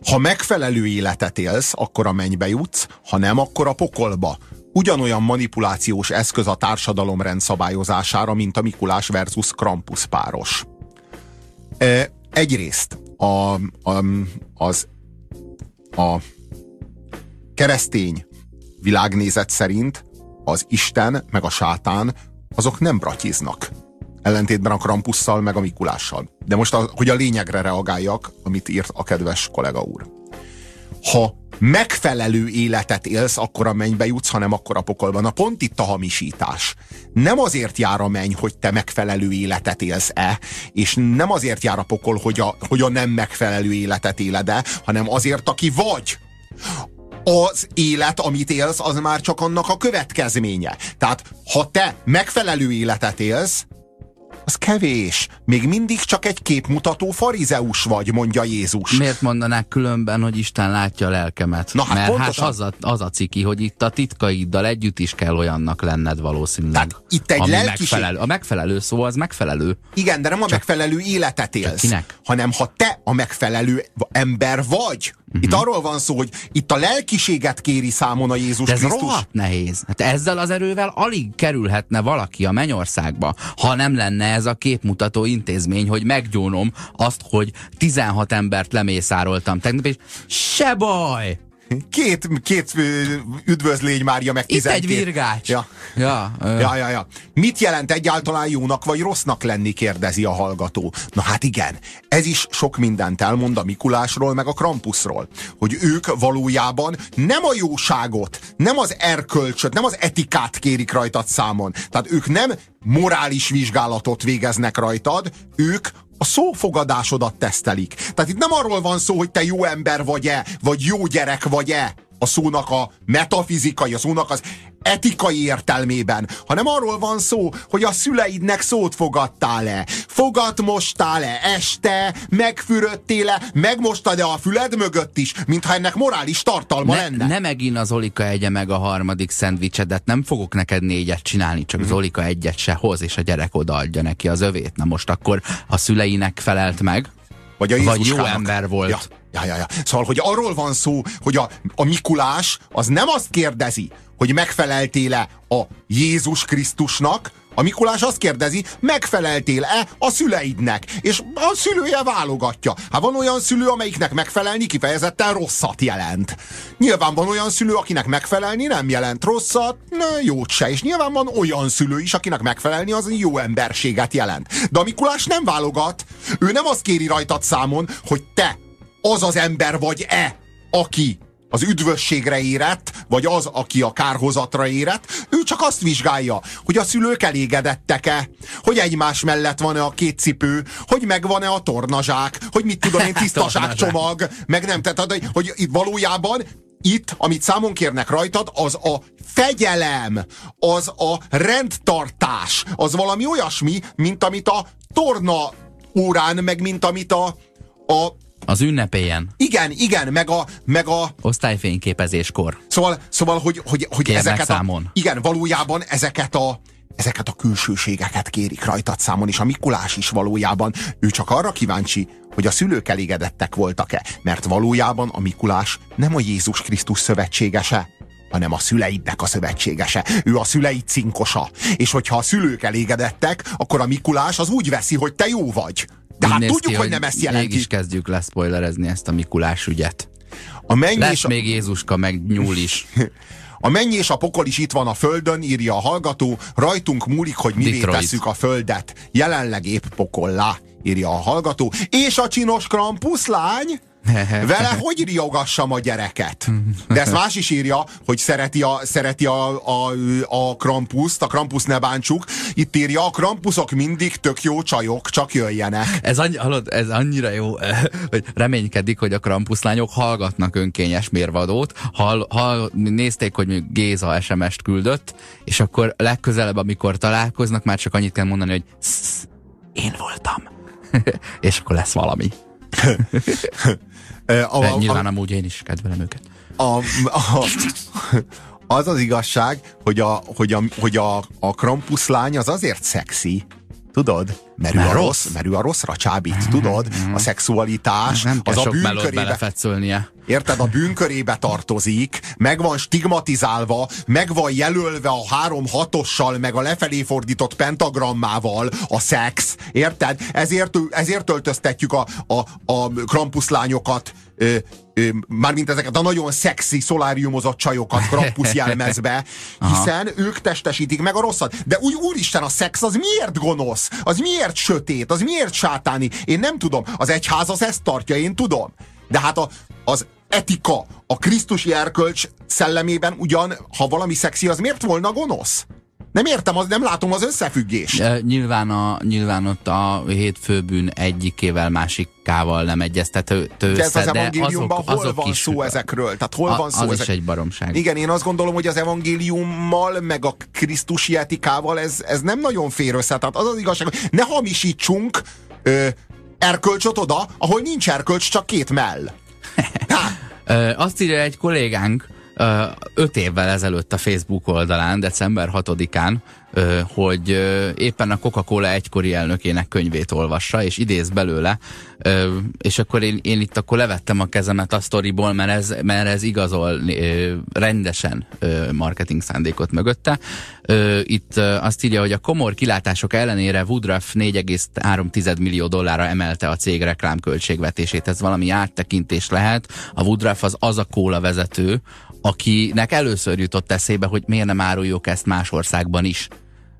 ha megfelelő életet élsz, akkor a mennybe jutsz, ha nem, akkor a pokolba. Ugyanolyan manipulációs eszköz a társadalom rendszabályozására, mint a Mikulás versus Krampus páros. Egyrészt a, a, az a keresztény világnézet szerint az Isten meg a sátán azok nem bratiznak. Ellentétben a Krampusszal meg a Mikulással. De most, a, hogy a lényegre reagáljak, amit írt a kedves kollega úr. Ha megfelelő életet élsz, akkor a mennybe jutsz, hanem akkor a pokolban. Na pont itt a hamisítás. Nem azért jár a menny, hogy te megfelelő életet élsz-e, és nem azért jár a pokol, hogy a, hogy a nem megfelelő életet éled-e, hanem azért, aki vagy az élet, amit élsz, az már csak annak a következménye. Tehát, ha te megfelelő életet élsz, az kevés. Még mindig csak egy képmutató farizeus vagy, mondja Jézus. Miért mondanák különben, hogy Isten látja a lelkemet? Na, hát Mert hát pontosan. hát az a, az a ciki, hogy itt a titkaiddal együtt is kell olyannak lenned valószínűleg. Tehát itt egy lelkiség... megfelelő. A megfelelő szó az megfelelő. Igen, de nem a csak, megfelelő életet élsz. Kinek? Hanem ha te a megfelelő ember vagy, Uh-huh. Itt arról van szó, hogy itt a lelkiséget kéri számon a Jézus De ez Krisztus. rohadt nehéz. Hát ezzel az erővel alig kerülhetne valaki a mennyországba, ha nem lenne ez a képmutató intézmény, hogy meggyónom azt, hogy 16 embert lemészároltam tegnap, és se baj! Két, két üdvözlégy Mária meg 12. Itt egy virgács. Ja. Ja, ö... ja, ja, ja. Mit jelent egyáltalán jónak vagy rossznak lenni, kérdezi a hallgató. Na hát igen, ez is sok mindent elmond a Mikulásról, meg a Krampusról. Hogy ők valójában nem a jóságot, nem az erkölcsöt, nem az etikát kérik rajtad számon. Tehát ők nem morális vizsgálatot végeznek rajtad, ők a szófogadásodat tesztelik. Tehát itt nem arról van szó, hogy te jó ember vagy-e, vagy jó gyerek vagy-e, a szónak a metafizikai, a szónak az etikai értelmében, hanem arról van szó, hogy a szüleidnek szót fogadtál-e, fogat mostál-e, este, megfürödtél-e, megmostad-e a füled mögött is, mintha ennek morális tartalma ne, lenne. Ne megint az Olika egye meg a harmadik szendvicsedet, nem fogok neked négyet csinálni, csak mm. az mhm. Olika egyet se hoz, és a gyerek odaadja neki az övét. Na most akkor a szüleinek felelt meg, vagy, a vagy jó ember volt. Ja. Ja, ja, ja. Szóval, hogy arról van szó, hogy a, a Mikulás az nem azt kérdezi, hogy megfeleltél-e a Jézus Krisztusnak, a Mikulás azt kérdezi, megfeleltél-e a szüleidnek? És a szülője válogatja. Hát van olyan szülő, amelyiknek megfelelni kifejezetten rosszat jelent. Nyilván van olyan szülő, akinek megfelelni nem jelent rosszat, ne, jót se. És nyilván van olyan szülő is, akinek megfelelni az jó emberséget jelent. De a Mikulás nem válogat. Ő nem azt kéri rajtad számon, hogy te az az ember vagy-e, aki az üdvösségre érett, vagy az, aki a kárhozatra érett, ő csak azt vizsgálja, hogy a szülők elégedettek-e, hogy egymás mellett van-e a két cipő, hogy megvan-e a tornazsák, hogy mit tudom én, tisztaság csomag, meg nem, tehát hogy itt valójában itt, amit számon kérnek rajtad, az a fegyelem, az a rendtartás, az valami olyasmi, mint amit a torna órán, meg mint amit a, a az ünnepélyen. Igen, igen, meg a... Meg a Osztályfényképezéskor. Szóval, szóval hogy, hogy, hogy ezeket számon. a... Igen, valójában ezeket a ezeket a külsőségeket kérik rajtad számon, és a Mikulás is valójában, ő csak arra kíváncsi, hogy a szülők elégedettek voltak-e, mert valójában a Mikulás nem a Jézus Krisztus szövetségese, hanem a szüleidnek a szövetségese. Ő a szüleid cinkosa. És hogyha a szülők elégedettek, akkor a Mikulás az úgy veszi, hogy te jó vagy. De hát tudjuk, ki, hogy nem ezt jelenti. Mégis kezdjük leszpoilerezni ezt a Mikulás ügyet. A Lesz a... még Jézuska, meg nyúl is. A mennyi és a pokol is itt van a földön, írja a hallgató, rajtunk múlik, hogy mi tesszük a földet. Jelenleg épp pokollá, írja a hallgató. És a csinos krampuszlány? Vele hogy riogassam a gyereket? De ezt más is írja, hogy szereti a, szereti a, a, a krampuszt, a krampusz ne bántsuk. Itt írja, a krampuszok mindig tök jó csajok, csak jöjjenek. Ez, annyi, hallod, ez annyira jó, hogy reménykedik, hogy a krampuszlányok hallgatnak önkényes mérvadót. Hall, hall, nézték, hogy Géza SMS-t küldött, és akkor legközelebb, amikor találkoznak, már csak annyit kell mondani, hogy én voltam. és akkor lesz valami. A, a, nyilván amúgy én is kedvelem őket. A, a, az az igazság, hogy a, hogy a, hogy a, a krampuszlány az azért szexi, Tudod? Merő Mert a rossz, merő a rosszra csábít, tudod? A szexualitás, Nem az a bűnkörébe, érted, a bűnkörébe tartozik, meg van stigmatizálva, meg van jelölve a három hatossal, meg a lefelé fordított pentagrammával a szex, érted? Ezért, ezért öltöztetjük a, a, a krampuszlányokat ö, ö, mármint ezeket a nagyon szexi szoláriumozott csajokat krampusz jelmezbe, hiszen ők testesítik meg a rosszat. De úgy, úristen, a szex az miért gonosz? Az miért sötét? Az miért sátáni? Én nem tudom. Az egyház az ezt tartja, én tudom. De hát a, az etika, a Krisztusi erkölcs szellemében ugyan, ha valami szexi, az miért volna gonosz? Nem értem, az, nem látom az összefüggést. Nyilván, a, nyilván ott a hét főbűn egyikével másikával nem egyeztető össze, az de evangéliumban azok, hol azok van is, szó ezekről? Tehát hol a- van szó az ezek... is egy baromság. Igen, én azt gondolom, hogy az evangéliummal, meg a krisztusi etikával ez, ez nem nagyon fér össze. Tehát az az igazság, hogy ne hamisítsunk ö, erkölcsöt oda, ahol nincs erkölcs, csak két mell. Hát, Azt írja egy kollégánk öt évvel ezelőtt a Facebook oldalán, december 6-án, ö, hogy éppen a Coca-Cola egykori elnökének könyvét olvassa, és idéz belőle, és akkor én, én itt akkor levettem a kezemet a sztoriból, mert ez, mert ez igazol rendesen marketing szándékot mögötte. Itt azt írja, hogy a komor kilátások ellenére Woodruff 4,3 millió dollárra emelte a cég reklámköltségvetését. Ez valami áttekintés lehet. A Woodruff az az a kóla vezető, akinek először jutott eszébe, hogy miért nem áruljuk ezt más országban is.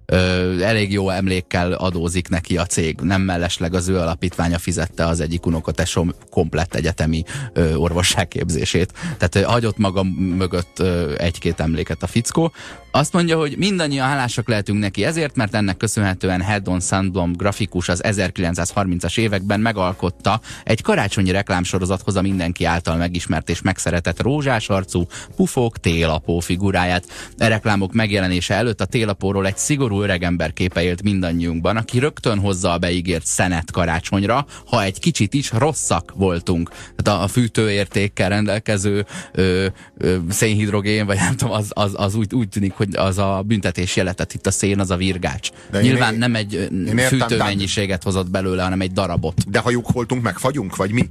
Ö, elég jó emlékkel adózik neki a cég. Nem mellesleg az ő alapítványa fizette az egyik unokatesom komplett egyetemi ö, orvosságképzését. Tehát ö, hagyott maga mögött egy-két emléket a fickó. Azt mondja, hogy mindannyian hálásak lehetünk neki ezért, mert ennek köszönhetően Head-on Sandblom grafikus az 1930-as években megalkotta egy karácsonyi reklámsorozathoz a mindenki által megismert és megszeretett rózsás arcú pufók télapó figuráját. A reklámok megjelenése előtt a télapóról egy szigorú öregember képe élt mindannyiunkban, aki rögtön hozza a beígért szenet karácsonyra, ha egy kicsit is rosszak voltunk. Tehát a fűtőértékkel rendelkező ö, ö, szénhidrogén, vagy nem tudom, az, az, az úgy, úgy tűnik, hogy az a büntetés jelet, itt a szén az a virgács. De én Nyilván é- nem egy én fűtőmennyiséget hozott belőle, hanem egy darabot. de ha lyuk voltunk, megfagyunk, vagy mi?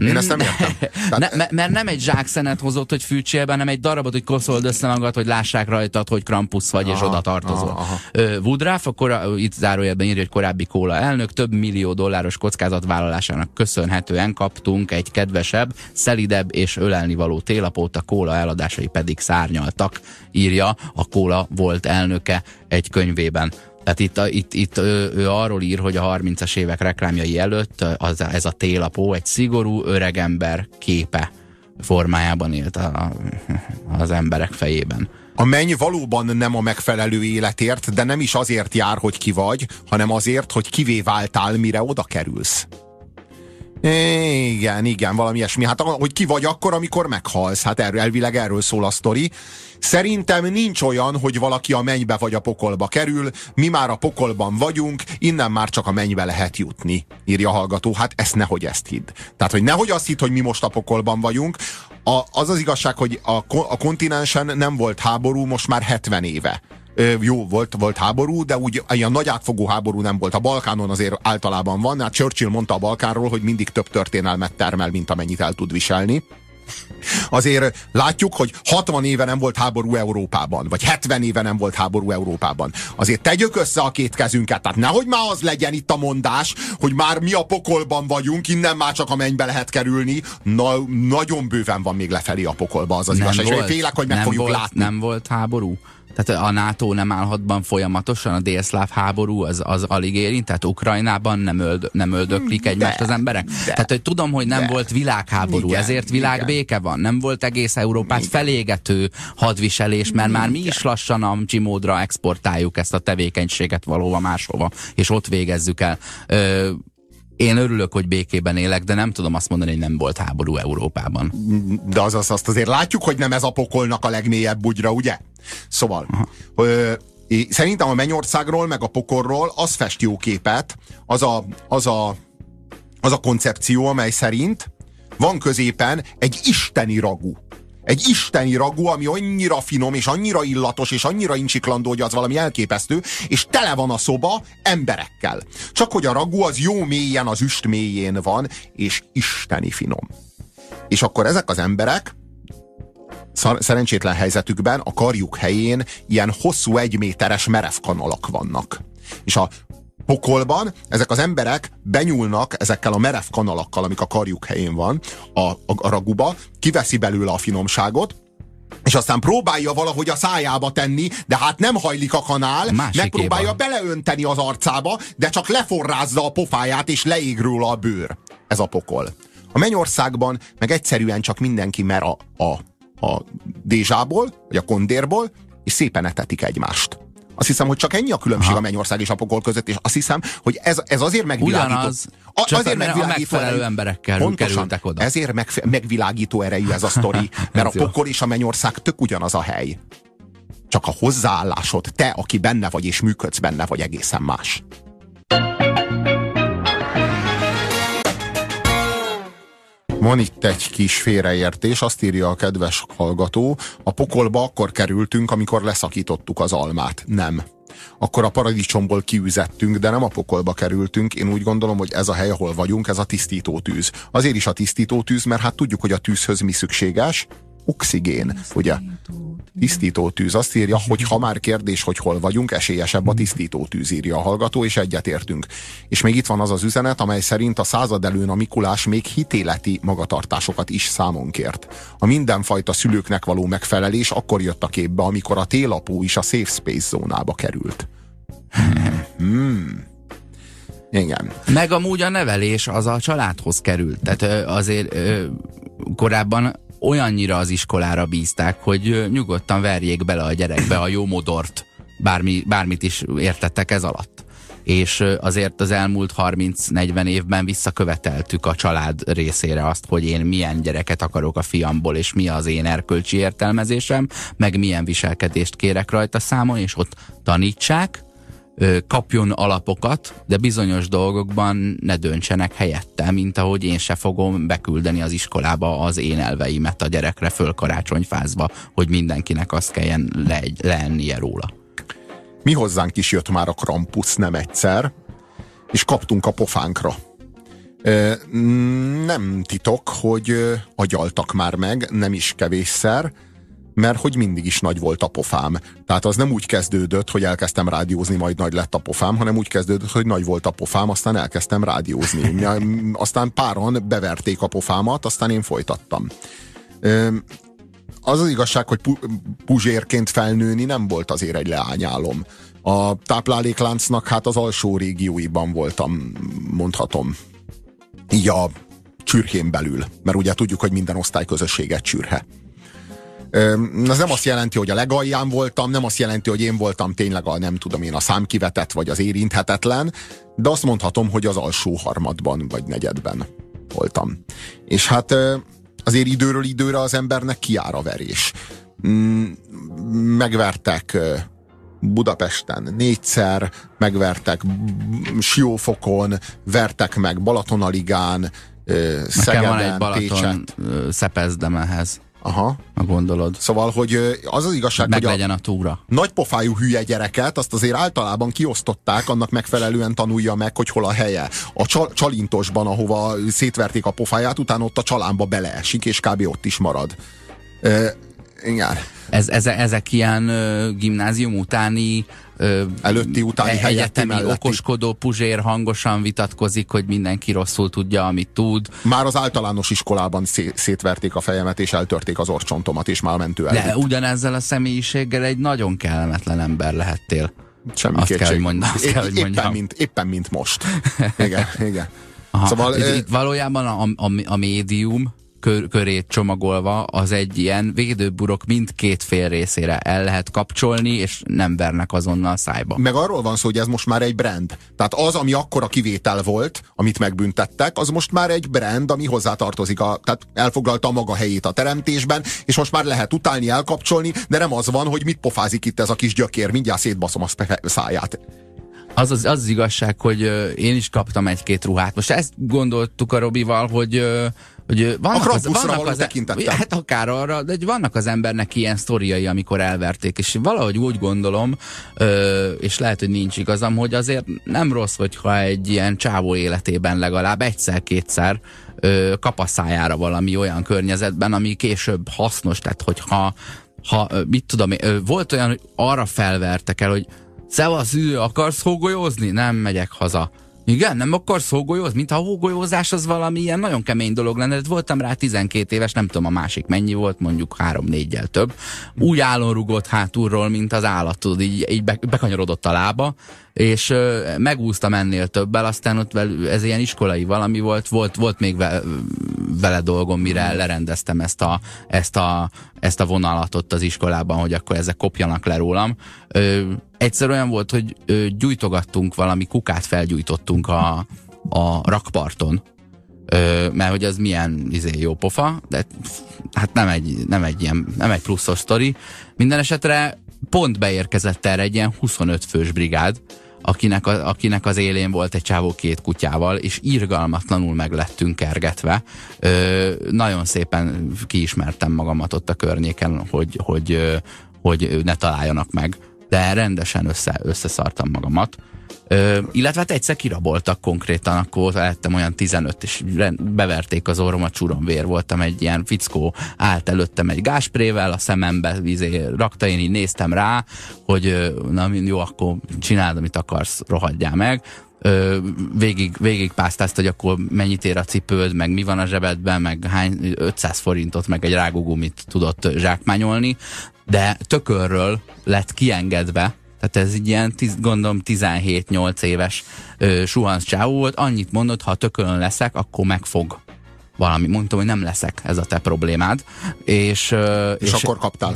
Én ezt nem értem. Ne, Tehát, me- mert nem egy zsákszenet hozott, hogy fűtsél be, hanem egy darabot, hogy koszold össze magad, hogy lássák rajtad, hogy Krampus vagy, és Aha, oda tartozol. aha, Woodruff, akkor a, itt zárójelben írja, hogy korábbi kóla elnök, több millió dolláros kockázatvállalásának köszönhetően kaptunk egy kedvesebb, szelidebb és ölelnivaló télapót, a kóla eladásai pedig szárnyaltak, írja a kóla volt elnöke egy könyvében. Tehát itt, a, itt, itt ő, ő arról ír, hogy a 30-as évek reklámjai előtt az, ez a télapó egy szigorú öregember képe formájában élt a, az emberek fejében. A menny valóban nem a megfelelő életért, de nem is azért jár, hogy ki vagy, hanem azért, hogy kivé váltál, mire oda kerülsz. Igen, igen, valami ilyesmi. Hát, hogy ki vagy akkor, amikor meghalsz. Hát erről, elvileg erről szól a sztori. Szerintem nincs olyan, hogy valaki a mennybe vagy a pokolba kerül, mi már a pokolban vagyunk, innen már csak a mennybe lehet jutni, írja a hallgató. Hát ezt nehogy ezt hidd. Tehát, hogy nehogy azt hidd, hogy mi most a pokolban vagyunk. A, az az igazság, hogy a, a kontinensen nem volt háború most már 70 éve. Jó, volt, volt háború, de úgy ilyen nagy átfogó háború nem volt. A Balkánon azért általában van. Hát Churchill mondta a Balkánról, hogy mindig több történelmet termel, mint amennyit el tud viselni. Azért látjuk, hogy 60 éve nem volt háború Európában, vagy 70 éve nem volt háború Európában. Azért tegyük össze a két kezünket, tehát nehogy már az legyen itt a mondás, hogy már mi a pokolban vagyunk, innen már csak a mennybe lehet kerülni. Na, nagyon bőven van még lefelé a pokolba, az az igazság. És én félek, hogy meg nem fogjuk volt, látni. Nem volt háború? Tehát a NATO nem állhatban folyamatosan, a délszláv háború az, az alig érint, tehát Ukrajnában nem, öld, nem öldöklik egymást az emberek. Tehát hogy tudom, hogy nem de. volt világháború, Igen, ezért világbéke van. Nem volt egész Európát Igen. felégető hadviselés, mert már mi is lassan a Gmódra exportáljuk ezt a tevékenységet valahova máshova, és ott végezzük el. Ö, én örülök, hogy békében élek, de nem tudom azt mondani, hogy nem volt háború Európában. De az, az, azt azért látjuk, hogy nem ez a pokolnak a legmélyebb bugyra, ugye? Szóval, ö, szerintem a mennyországról, meg a pokorról az fest jó képet, az a, az a, az a koncepció, amely szerint van középen egy isteni ragú. Egy isteni ragú, ami annyira finom, és annyira illatos, és annyira incsiklandó, hogy az valami elképesztő, és tele van a szoba emberekkel. Csak hogy a ragú az jó mélyen, az üst mélyén van, és isteni finom. És akkor ezek az emberek szerencsétlen helyzetükben a karjuk helyén ilyen hosszú egyméteres merev kanalak vannak. És a pokolban ezek az emberek benyúlnak ezekkel a merev kanalakkal, amik a karjuk helyén van, a, a, a raguba, kiveszi belőle a finomságot, és aztán próbálja valahogy a szájába tenni, de hát nem hajlik a kanál, Másikéba. megpróbálja beleönteni az arcába, de csak leforrázza a pofáját, és leég róla a bőr. Ez a pokol. A mennyországban meg egyszerűen csak mindenki mer a, a, a dézsából, vagy a kondérból, és szépen etetik egymást. Azt hiszem, hogy csak ennyi a különbség Aha. a mennyország és a pokol között, és azt hiszem, hogy ez, ez azért megvilágító. Ugyanaz, a, csak azért megvilágító a megfelelő erejű, emberekkel pontosan, oda. Ezért meg, megvilágító erejű ez a sztori, mert a pokol és a mennyország tök ugyanaz a hely. Csak a hozzáállásod, te, aki benne vagy és működsz benne, vagy egészen más. Van itt egy kis félreértés, azt írja a kedves hallgató, a pokolba akkor kerültünk, amikor leszakítottuk az almát. Nem. Akkor a paradicsomból kiüzettünk, de nem a pokolba kerültünk. Én úgy gondolom, hogy ez a hely, ahol vagyunk, ez a tisztító tűz. Azért is a tisztító tűz, mert hát tudjuk, hogy a tűzhöz mi szükséges, oxigén, ugye? Tisztító tűz. Azt írja, hogy ha már kérdés, hogy hol vagyunk, esélyesebb a tisztító tűz, írja a hallgató, és egyetértünk. És még itt van az az üzenet, amely szerint a század előn a Mikulás még hitéleti magatartásokat is számon kért. A mindenfajta szülőknek való megfelelés akkor jött a képbe, amikor a télapó is a safe space zónába került. Hmm. Igen. Meg amúgy a nevelés az a családhoz került. Tehát azért korábban olyannyira az iskolára bízták, hogy nyugodtan verjék bele a gyerekbe a jó modort, bármi, bármit is értettek ez alatt. És azért az elmúlt 30-40 évben visszaköveteltük a család részére azt, hogy én milyen gyereket akarok a fiamból, és mi az én erkölcsi értelmezésem, meg milyen viselkedést kérek rajta számon, és ott tanítsák, kapjon alapokat, de bizonyos dolgokban ne döntsenek helyette, mint ahogy én se fogom beküldeni az iskolába az én elveimet a gyerekre föl karácsonyfázba, hogy mindenkinek azt kelljen le, leennie róla. Mi hozzánk is jött már a Krampus nem egyszer, és kaptunk a pofánkra. Nem titok, hogy agyaltak már meg, nem is kevésszer, mert hogy mindig is nagy volt a pofám. Tehát az nem úgy kezdődött, hogy elkezdtem rádiózni, majd nagy lett a pofám, hanem úgy kezdődött, hogy nagy volt a pofám, aztán elkezdtem rádiózni. Aztán páron beverték a pofámat, aztán én folytattam. Az az igazság, hogy pu- puzsérként felnőni nem volt azért egy leányálom. A táplálékláncnak hát az alsó régióiban voltam, mondhatom. Így a csürhén belül. Mert ugye tudjuk, hogy minden osztályközösséget csürhe. Ez nem azt jelenti, hogy a legalján voltam, nem azt jelenti, hogy én voltam tényleg a nem tudom én a számkivetett vagy az érinthetetlen, de azt mondhatom, hogy az alsó harmadban vagy negyedben voltam. És hát azért időről időre az embernek kiára a verés. Mm, megvertek Budapesten négyszer, megvertek Siófokon, vertek meg Balatonaligán, Szegeden, van egy Balaton Pécset. ehhez. Aha. A gondolod. Szóval, hogy az az igazság, Meg hogy legyen a, a túra. nagy pofájú hülye gyereket, azt azért általában kiosztották, annak megfelelően tanulja meg, hogy hol a helye. A csal- csalintosban, ahova szétverték a pofáját, utána ott a csalámba beleesik, és kb. ott is marad. E, igen. Ez, ez, ezek ilyen ö, gimnázium utáni ö, előtti, utáni, e- egyetemi okoskodó puzsér hangosan vitatkozik, hogy mindenki rosszul tudja, amit tud. Már az általános iskolában szé- szétverték a fejemet, és eltörték az orcsontomat, és már mentő elvitt. De ugyanezzel a személyiséggel egy nagyon kellemetlen ember lehettél. Semmi azt kétség. kell, hogy mondjam. Azt kell, hogy mondjam. Éppen, mint, éppen mint most. Igen, igen. Aha. Szóval, itt, itt valójában a, a, a médium kör, körét csomagolva, az egy ilyen védőburok mindkét fél részére el lehet kapcsolni, és nem vernek azonnal szájba. Meg arról van szó, hogy ez most már egy brand. Tehát az, ami akkora kivétel volt, amit megbüntettek, az most már egy brand, ami hozzátartozik, a, tehát elfoglalta a maga helyét a teremtésben, és most már lehet utálni, elkapcsolni, de nem az van, hogy mit pofázik itt ez a kis gyökér, mindjárt szétbaszom a száját. Az az, az, az igazság, hogy ö, én is kaptam egy-két ruhát. Most ezt gondoltuk a Robival, hogy ö, hogy vannak a az, vannak az, Hát akár arra, de vannak az embernek ilyen sztoriai, amikor elverték, és valahogy úgy gondolom, és lehet, hogy nincs igazam, hogy azért nem rossz, hogyha egy ilyen csávó életében legalább egyszer-kétszer kapaszájára valami olyan környezetben, ami később hasznos, tehát hogyha ha, mit tudom, volt olyan, hogy arra felvertek el, hogy Szevasz, akarsz hógolyózni? Nem megyek haza. Igen, nem akarsz hógolyozni? Mint a hógolyózás az valami ilyen nagyon kemény dolog lenne. De voltam rá 12 éves, nem tudom a másik mennyi volt, mondjuk 3-4-jel több. Úgy állon rugott hátulról, mint az állat, tudod, így, így bekanyarodott a lába, és ö, megúsztam ennél többel, aztán ott vel, ez ilyen iskolai valami volt, volt, volt még ve, vele dolgom, mire lerendeztem ezt a, ezt, a, ezt a vonalat ott az iskolában, hogy akkor ezek kopjanak le rólam. Ö, egyszer olyan volt, hogy ö, gyújtogattunk valami kukát, felgyújtottunk a, a rakparton, Ö, mert hogy az milyen izé, jó pofa, de hát nem egy, nem egy ilyen, nem egy pluszos sztori. Minden esetre pont beérkezett erre egy ilyen 25 fős brigád, akinek, a, akinek az élén volt egy csávó két kutyával, és irgalmatlanul meg lettünk kergetve. Ö, nagyon szépen kiismertem magamat ott a környéken, hogy, hogy, hogy ne találjanak meg, de rendesen össze, összeszartam magamat. Ö, illetve hát egyszer kiraboltak konkrétan, akkor lettem olyan 15, és beverték az orromat, vér voltam, egy ilyen fickó állt előttem egy gásprével, a szemembe vízé rakta, én így néztem rá, hogy na jó, akkor csináld, amit akarsz, rohadjál meg ö, végig, végig pásztázt, hogy akkor mennyit ér a cipőd, meg mi van a zsebedben, meg hány 500 forintot, meg egy rágógumit tudott zsákmányolni, de tökörről lett kiengedve, tehát ez egy ilyen, tiz, gondolom 17-8 éves ö, suhansz csávó volt, annyit mondott, ha tökölön leszek, akkor megfog valami. Mondtam, hogy nem leszek, ez a te problémád. És, ö, és, és akkor kaptál?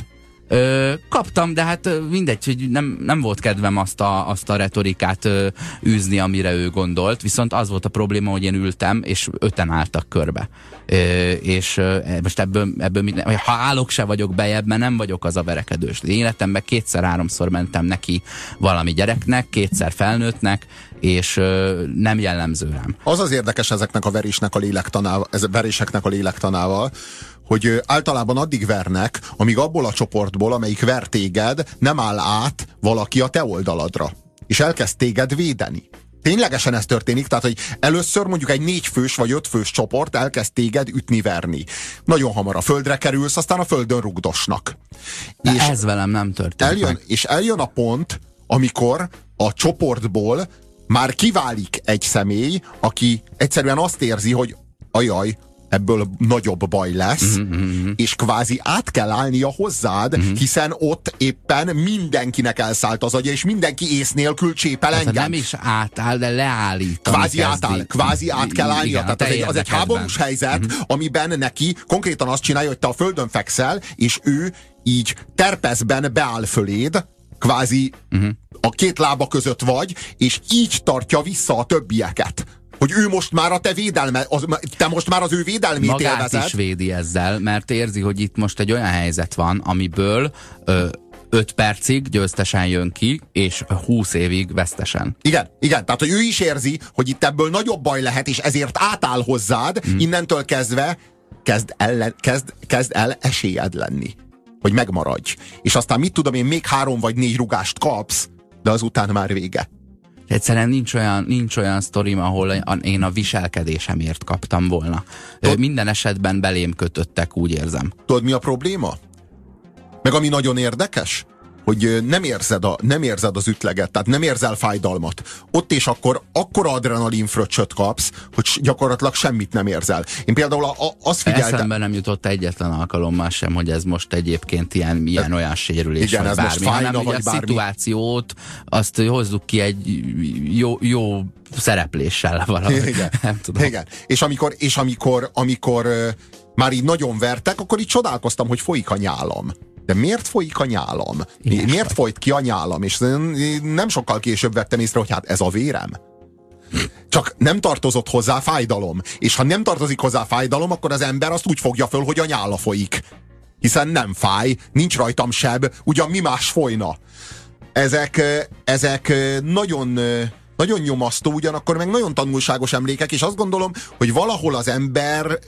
Ö, kaptam, de hát mindegy, hogy nem, nem volt kedvem azt a, azt a retorikát ö, űzni, amire ő gondolt, viszont az volt a probléma, hogy én ültem, és öten álltak körbe. Ö, és ö, most ebből, ebből minden, ha állok, se vagyok bejebb, mert nem vagyok az a verekedős. Életemben kétszer-háromszor mentem neki valami gyereknek, kétszer felnőttnek, és ö, nem jellemző rám. Az az érdekes ezeknek a verésnek a lélektanával, ez, veréseknek a lélektanával, hogy általában addig vernek, amíg abból a csoportból, amelyik ver téged, nem áll át valaki a te oldaladra. És elkezd téged védeni. Ténylegesen ez történik, tehát hogy először mondjuk egy négy fős vagy öt fős csoport elkezd téged ütni-verni. Nagyon hamar a földre kerülsz, aztán a földön rugdosnak. De és ez velem nem történik. Eljön, és eljön a pont, amikor a csoportból már kiválik egy személy, aki egyszerűen azt érzi, hogy ajaj, ebből nagyobb baj lesz, mm-hmm. és kvázi át kell állnia hozzád, mm-hmm. hiszen ott éppen mindenkinek elszállt az agya, és mindenki ész nélkül csépel engem. nem is átáll, de leállít. Kvázi átáll, kvázi át kell állnia. Igen, Tehát az egy, az egy háborús helyzet, mm-hmm. amiben neki konkrétan azt csinálja, hogy te a földön fekszel, és ő így terpezben beáll föléd, kvázi uh-huh. a két lába között vagy, és így tartja vissza a többieket. Hogy ő most már a te védelme, az, te most már az ő védelmét Magát élvezed. is védi ezzel, mert érzi, hogy itt most egy olyan helyzet van, amiből ö, 5 percig győztesen jön ki, és 20 évig vesztesen. Igen, igen, tehát hogy ő is érzi, hogy itt ebből nagyobb baj lehet, és ezért átáll hozzád, mm. innentől kezdve kezd el, kezd, kezd el esélyed lenni, hogy megmaradj. És aztán mit tudom én, még három vagy négy rugást kapsz, de azután már vége. Egyszerűen nincs olyan, nincs olyan sztorim, ahol én a viselkedésemért kaptam volna. Tud, Minden esetben belém kötöttek, úgy érzem. Tudod, mi a probléma? Meg ami nagyon érdekes? Hogy nem érzed, a, nem érzed az ütleget, tehát nem érzel fájdalmat. Ott és akkor akkora adrenalin fröccsöt kapsz, hogy gyakorlatilag semmit nem érzel. Én például a, a, azt figyeltem... Eszembe nem jutott egyetlen alkalommal sem, hogy ez most egyébként ilyen, ilyen olyan sérülés, igen, vagy ez bármi, most fájna, hanem vagy a bármi. szituációt, azt hozzuk ki egy jó, jó szerepléssel valahogy. Igen. nem tudom. Igen. És amikor, és amikor, amikor már így nagyon vertek, akkor így csodálkoztam, hogy folyik a nyálam de miért folyik a nyálam? Ilyes miért vagy. folyt ki a nyálam? És nem sokkal később vettem észre, hogy hát ez a vérem. Csak nem tartozott hozzá fájdalom. És ha nem tartozik hozzá fájdalom, akkor az ember azt úgy fogja föl, hogy a nyála folyik. Hiszen nem fáj, nincs rajtam seb, ugyan mi más folyna. ezek, ezek nagyon nagyon nyomasztó, ugyanakkor meg nagyon tanulságos emlékek, és azt gondolom, hogy valahol az ember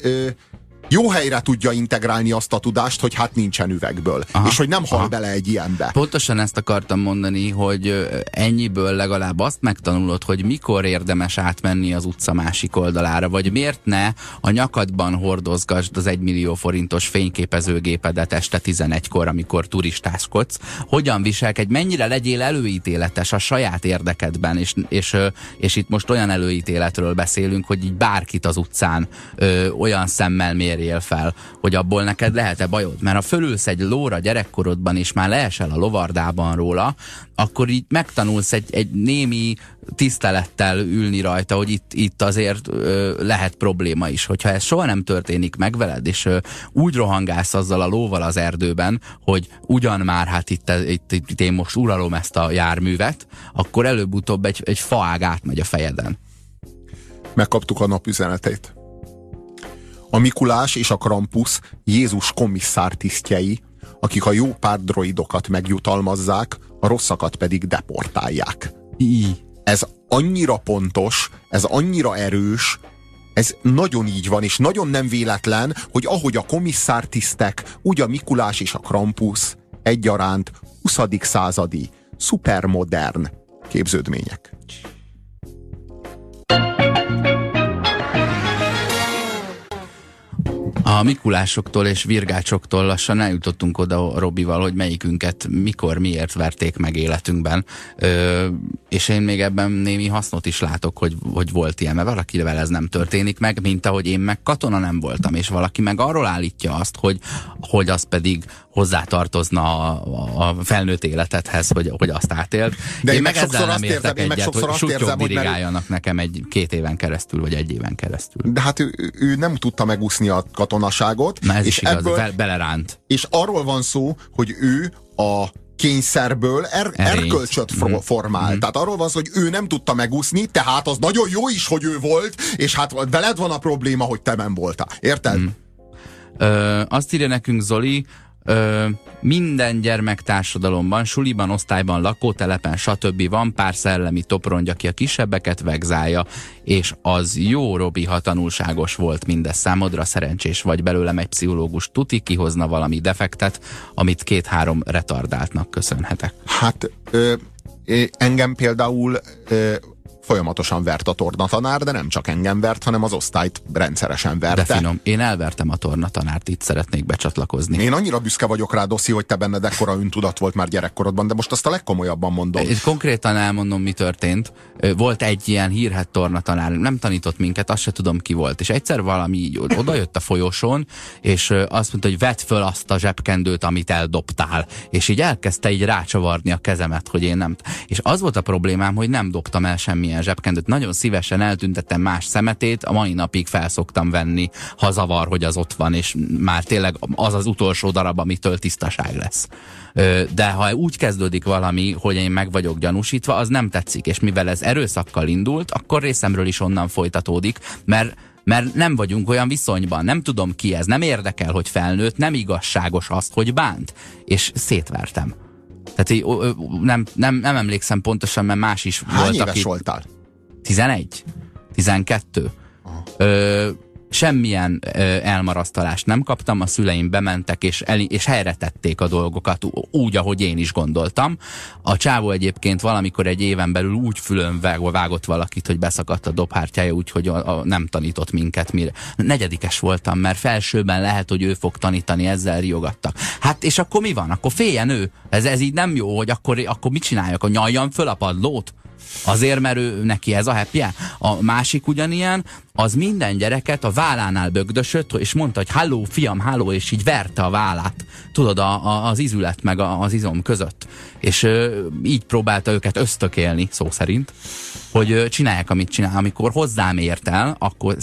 jó helyre tudja integrálni azt a tudást, hogy hát nincsen üvegből. Aha, és hogy nem hal aha. bele egy ilyenbe. Pontosan ezt akartam mondani, hogy ennyiből legalább azt megtanulod, hogy mikor érdemes átmenni az utca másik oldalára, vagy miért ne a nyakadban hordozgasd az egymillió forintos fényképezőgépedet este 11-kor, amikor turistáskodsz. Hogyan viselkedj, mennyire legyél előítéletes a saját érdekedben, és, és, és itt most olyan előítéletről beszélünk, hogy így bárkit az utcán ö, olyan szemmel mér mérjél fel, hogy abból neked lehet-e bajod. Mert ha fölülsz egy lóra gyerekkorodban, és már leesel a lovardában róla, akkor így megtanulsz egy, egy némi tisztelettel ülni rajta, hogy itt, itt azért ö, lehet probléma is. Hogyha ez soha nem történik meg veled, és ö, úgy rohangálsz azzal a lóval az erdőben, hogy ugyan már hát itt, itt, itt, én most uralom ezt a járművet, akkor előbb-utóbb egy, egy faág átmegy a fejeden. Megkaptuk a napüzeneteit. A Mikulás és a Krampus Jézus komisszár tisztjei, akik a jó pár droidokat megjutalmazzák, a rosszakat pedig deportálják. I. Ez annyira pontos, ez annyira erős, ez nagyon így van, és nagyon nem véletlen, hogy ahogy a komisszár tisztek, úgy a Mikulás és a Krampus egyaránt 20. századi, szupermodern képződmények. A Mikulásoktól és Virgácsoktól lassan eljutottunk oda Robival, hogy melyikünket mikor, miért verték meg életünkben. Ö, és én még ebben némi hasznot is látok, hogy, hogy volt ilyen, mert valakivel ez nem történik meg, mint ahogy én meg katona nem voltam, és valaki meg arról állítja azt, hogy, hogy az pedig hozzátartozna a, a felnőtt életedhez, hogy, hogy azt átélt. De én, én meg nem értek érzem, egyet, hogy azt érzem, hogy mert... nekem egy két éven keresztül, vagy egy éven keresztül. De hát ő, ő nem tudta megúszni a katonaságot. Na ez és is igaz, ebből, beleránt. És arról van szó, hogy ő a kényszerből er, erkölcsöt mm. formál. Mm. Tehát arról van szó, hogy ő nem tudta megúszni, tehát az nagyon jó is, hogy ő volt, és hát veled van a probléma, hogy te nem voltál. Érted? Mm. Ö, azt írja nekünk Zoli, Ö, minden gyermektársadalomban, suliban, osztályban, lakótelepen, stb. van pár szellemi toprongy, aki a kisebbeket vegzálja, és az jó, Robi, ha tanulságos volt mindez számodra, szerencsés vagy belőlem egy pszichológus tuti kihozna valami defektet, amit két-három retardáltnak köszönhetek. Hát ö, engem például ö, folyamatosan vert a tornatanár, de nem csak engem vert, hanem az osztályt rendszeresen verte. De finom, én elvertem a tornatanárt, itt szeretnék becsatlakozni. Én annyira büszke vagyok rá, Doszi, hogy te benned ekkora öntudat volt már gyerekkorodban, de most azt a legkomolyabban mondom. Én konkrétan elmondom, mi történt. Volt egy ilyen hírhet tornatanár, nem tanított minket, azt se tudom ki volt. És egyszer valami így odajött a folyosón, és azt mondta, hogy vedd föl azt a zsebkendőt, amit eldobtál. És így elkezdte így rácsavarni a kezemet, hogy én nem. És az volt a problémám, hogy nem dobtam el semmilyen ilyen zsebkendőt. Nagyon szívesen eltüntettem más szemetét, a mai napig felszoktam venni, ha zavar, hogy az ott van, és már tényleg az az utolsó darab, amitől tisztaság lesz. De ha úgy kezdődik valami, hogy én meg vagyok gyanúsítva, az nem tetszik, és mivel ez erőszakkal indult, akkor részemről is onnan folytatódik, mert mert nem vagyunk olyan viszonyban, nem tudom ki ez, nem érdekel, hogy felnőtt, nem igazságos azt, hogy bánt, és szétvertem. Tehát így, ö, nem, nem, nem emlékszem pontosan, mert más is Hány volt. Hány éves aki... voltál? 11? 12? Ö, semmilyen ö, elmarasztalást nem kaptam, a szüleim bementek és, el, és helyre tették a dolgokat úgy, ahogy én is gondoltam. A csávó egyébként valamikor egy éven belül úgy fülön vágott valakit, hogy beszakadt a dobhártyája, úgyhogy a, a, nem tanított minket mire. Negyedikes voltam, mert felsőben lehet, hogy ő fog tanítani, ezzel riogattak. Hát és akkor mi van? Akkor féljen ő. Ez, ez így nem jó, hogy akkor, akkor mit csináljak? A nyaljam föl a padlót? Azért, mert ő, neki ez a happy? A másik ugyanilyen, az minden gyereket a vállánál bögdösött, és mondta, hogy halló, fiam, halló, és így verte a vállát. Tudod, a, a, az izület meg a, az izom között. És ö, így próbálta őket ösztökélni, szó szerint, hogy ö, csinálják, amit csinál. Amikor hozzám ért el, akkor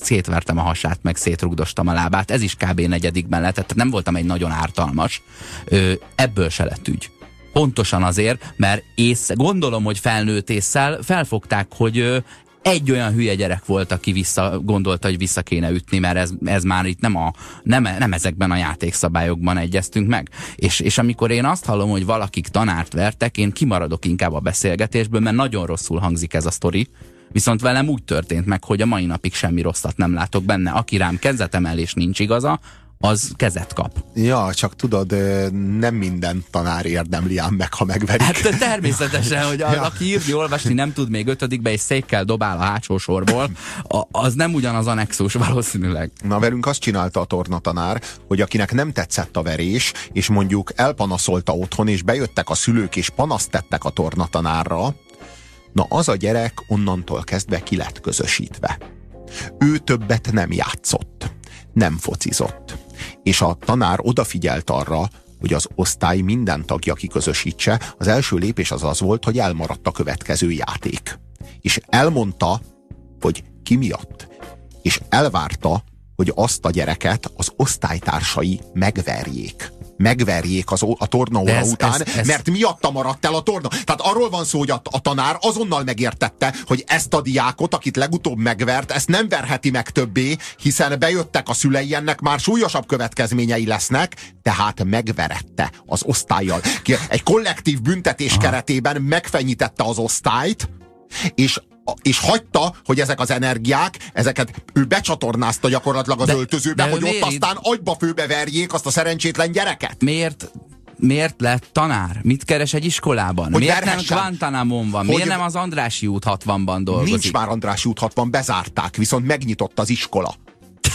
szétvertem a hasát, meg szétrugdostam a lábát. Ez is kb. negyedikben lett, tehát nem voltam egy nagyon ártalmas. Ö, ebből se lett ügy. Pontosan azért, mert ész, gondolom, hogy felnőtt észszel felfogták, hogy egy olyan hülye gyerek volt, aki vissza, gondolta, hogy vissza kéne ütni, mert ez, ez már itt nem, a, nem, nem ezekben a játékszabályokban egyeztünk meg. És, és amikor én azt hallom, hogy valakik tanárt vertek, én kimaradok inkább a beszélgetésből, mert nagyon rosszul hangzik ez a sztori. Viszont velem úgy történt meg, hogy a mai napig semmi rosszat nem látok benne. Aki rám kezetemelés nincs igaza, az kezet kap. Ja, csak tudod, nem minden tanár érdemli ám meg, ha megverik. Hát természetesen, hogy az, ja. aki írni, olvasni nem tud még ötödikbe, és székkel dobál a hátsó sorból, az nem ugyanaz a nexus valószínűleg. Na, velünk azt csinálta a tornatanár, hogy akinek nem tetszett a verés, és mondjuk elpanaszolta otthon, és bejöttek a szülők, és panaszt tettek a tornatanárra, na az a gyerek onnantól kezdve ki lett közösítve. Ő többet nem játszott, nem focizott és a tanár odafigyelt arra, hogy az osztály minden tagja kiközösítse, az első lépés az az volt, hogy elmaradt a következő játék. És elmondta, hogy ki miatt. És elvárta, hogy azt a gyereket az osztálytársai megverjék megverjék az, a tornaóra ez, után, ez, ez... mert miatta maradt el a torna. Tehát arról van szó, hogy a, a tanár azonnal megértette, hogy ezt a diákot, akit legutóbb megvert, ezt nem verheti meg többé, hiszen bejöttek a szülei, ennek már súlyosabb következményei lesznek, tehát megverette az osztályjal. Egy kollektív büntetés Aha. keretében megfenyítette az osztályt, és és hagyta, hogy ezek az energiák, ezeket ő becsatornázta gyakorlatilag az de, öltözőbe, de hogy ott aztán agyba főbe verjék azt a szerencsétlen gyereket. Miért miért lett tanár? Mit keres egy iskolában? Hogy miért verhessen? nem Guantanamon van? Hogy miért nem az Andrási út 60-ban dolgozik? Nincs már Andrási út 60, bezárták, viszont megnyitott az iskola.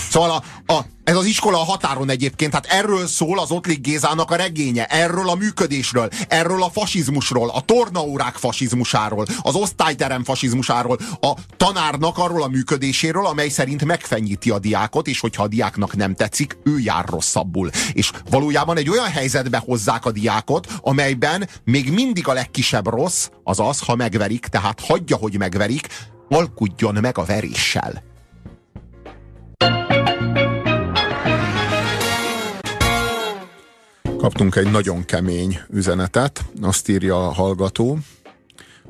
Szóval a, a, ez az iskola a határon egyébként, hát erről szól az Ottlik Gézának a regénye, erről a működésről, erről a fasizmusról, a tornaórák fasizmusáról, az osztályterem fasizmusáról, a tanárnak arról a működéséről, amely szerint megfenyíti a diákot, és hogyha a diáknak nem tetszik, ő jár rosszabbul. És valójában egy olyan helyzetbe hozzák a diákot, amelyben még mindig a legkisebb rossz az az, ha megverik, tehát hagyja, hogy megverik, alkudjon meg a veréssel. Kaptunk egy nagyon kemény üzenetet, azt írja a hallgató,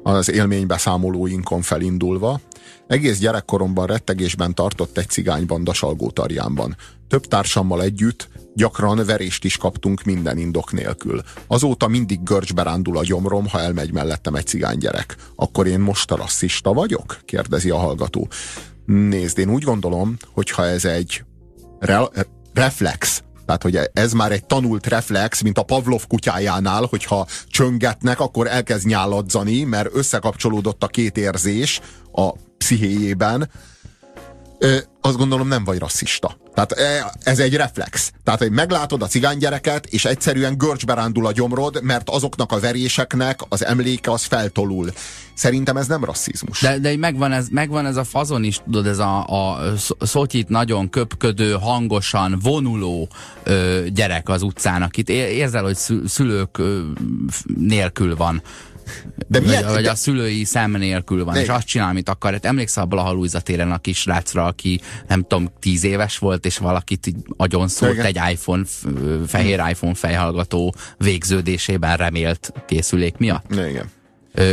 az élménybeszámolóinkon felindulva. Egész gyerekkoromban rettegésben tartott egy cigánybanda Salgótarjánban. Több társammal együtt gyakran verést is kaptunk minden indok nélkül. Azóta mindig görcsbe rándul a gyomrom, ha elmegy mellettem egy cigánygyerek. Akkor én most rasszista vagyok? kérdezi a hallgató. Nézd, én úgy gondolom, hogyha ez egy re- reflex, tehát, hogy ez már egy tanult reflex, mint a Pavlov kutyájánál, hogyha csöngetnek, akkor elkezd nyáladzani, mert összekapcsolódott a két érzés a pszichéjében, azt gondolom nem vagy rasszista. Tehát ez egy reflex. Tehát, hogy meglátod a cigánygyereket, és egyszerűen görcsbe rándul a gyomrod, mert azoknak a veréseknek az emléke az feltolul. Szerintem ez nem rasszizmus. De, de megvan, ez, megvan ez a fazon is, tudod, ez a, a szotyit nagyon köpködő, hangosan vonuló ö, gyerek az utcán, akit érzel, hogy szülők ö, nélkül van. De milyen, vagy, vagy de... a szülői szem nélkül van, de... és azt csinál, amit akar. Hát emlékszel a Blaha téren a kisrácra, aki nem tudom, tíz éves volt, és valakit így agyon szólt Igen. egy iPhone, fehér iPhone fejhallgató végződésében remélt készülék miatt? Igen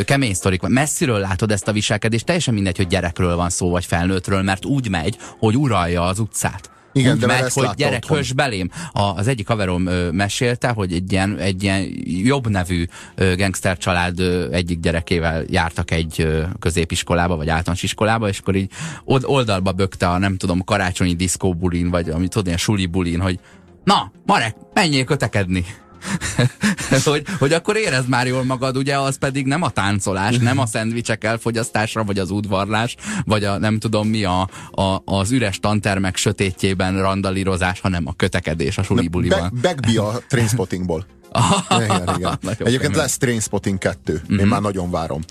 kemény sztorik van. Messziről látod ezt a viselkedést, teljesen mindegy, hogy gyerekről van szó, vagy felnőttről, mert úgy megy, hogy uralja az utcát. Igen, úgy de megy, hogy gyerek hös belém. A, az egyik haverom ö, mesélte, hogy egy ilyen, egy ilyen jobb nevű ö, gangster család ö, egyik gyerekével jártak egy ö, középiskolába, vagy általános iskolába, és akkor így oldalba bökte a nem tudom, karácsonyi diszkó bulin, vagy amit tudod, ilyen suli bulin, hogy na, Marek, menjél kötekedni. Hogy, hogy akkor érezd már jól magad, ugye az pedig nem a táncolás, nem a szendvicsek elfogyasztásra, vagy az udvarlás, vagy a nem tudom mi a, a, az üres tantermek sötétjében randalírozás, hanem a kötekedés a sulibuliban. Begbi a Trainspottingból. igen, igen. Egyébként lesz Trainspotting 2. Mm-hmm. Én mhm. már nagyon várom.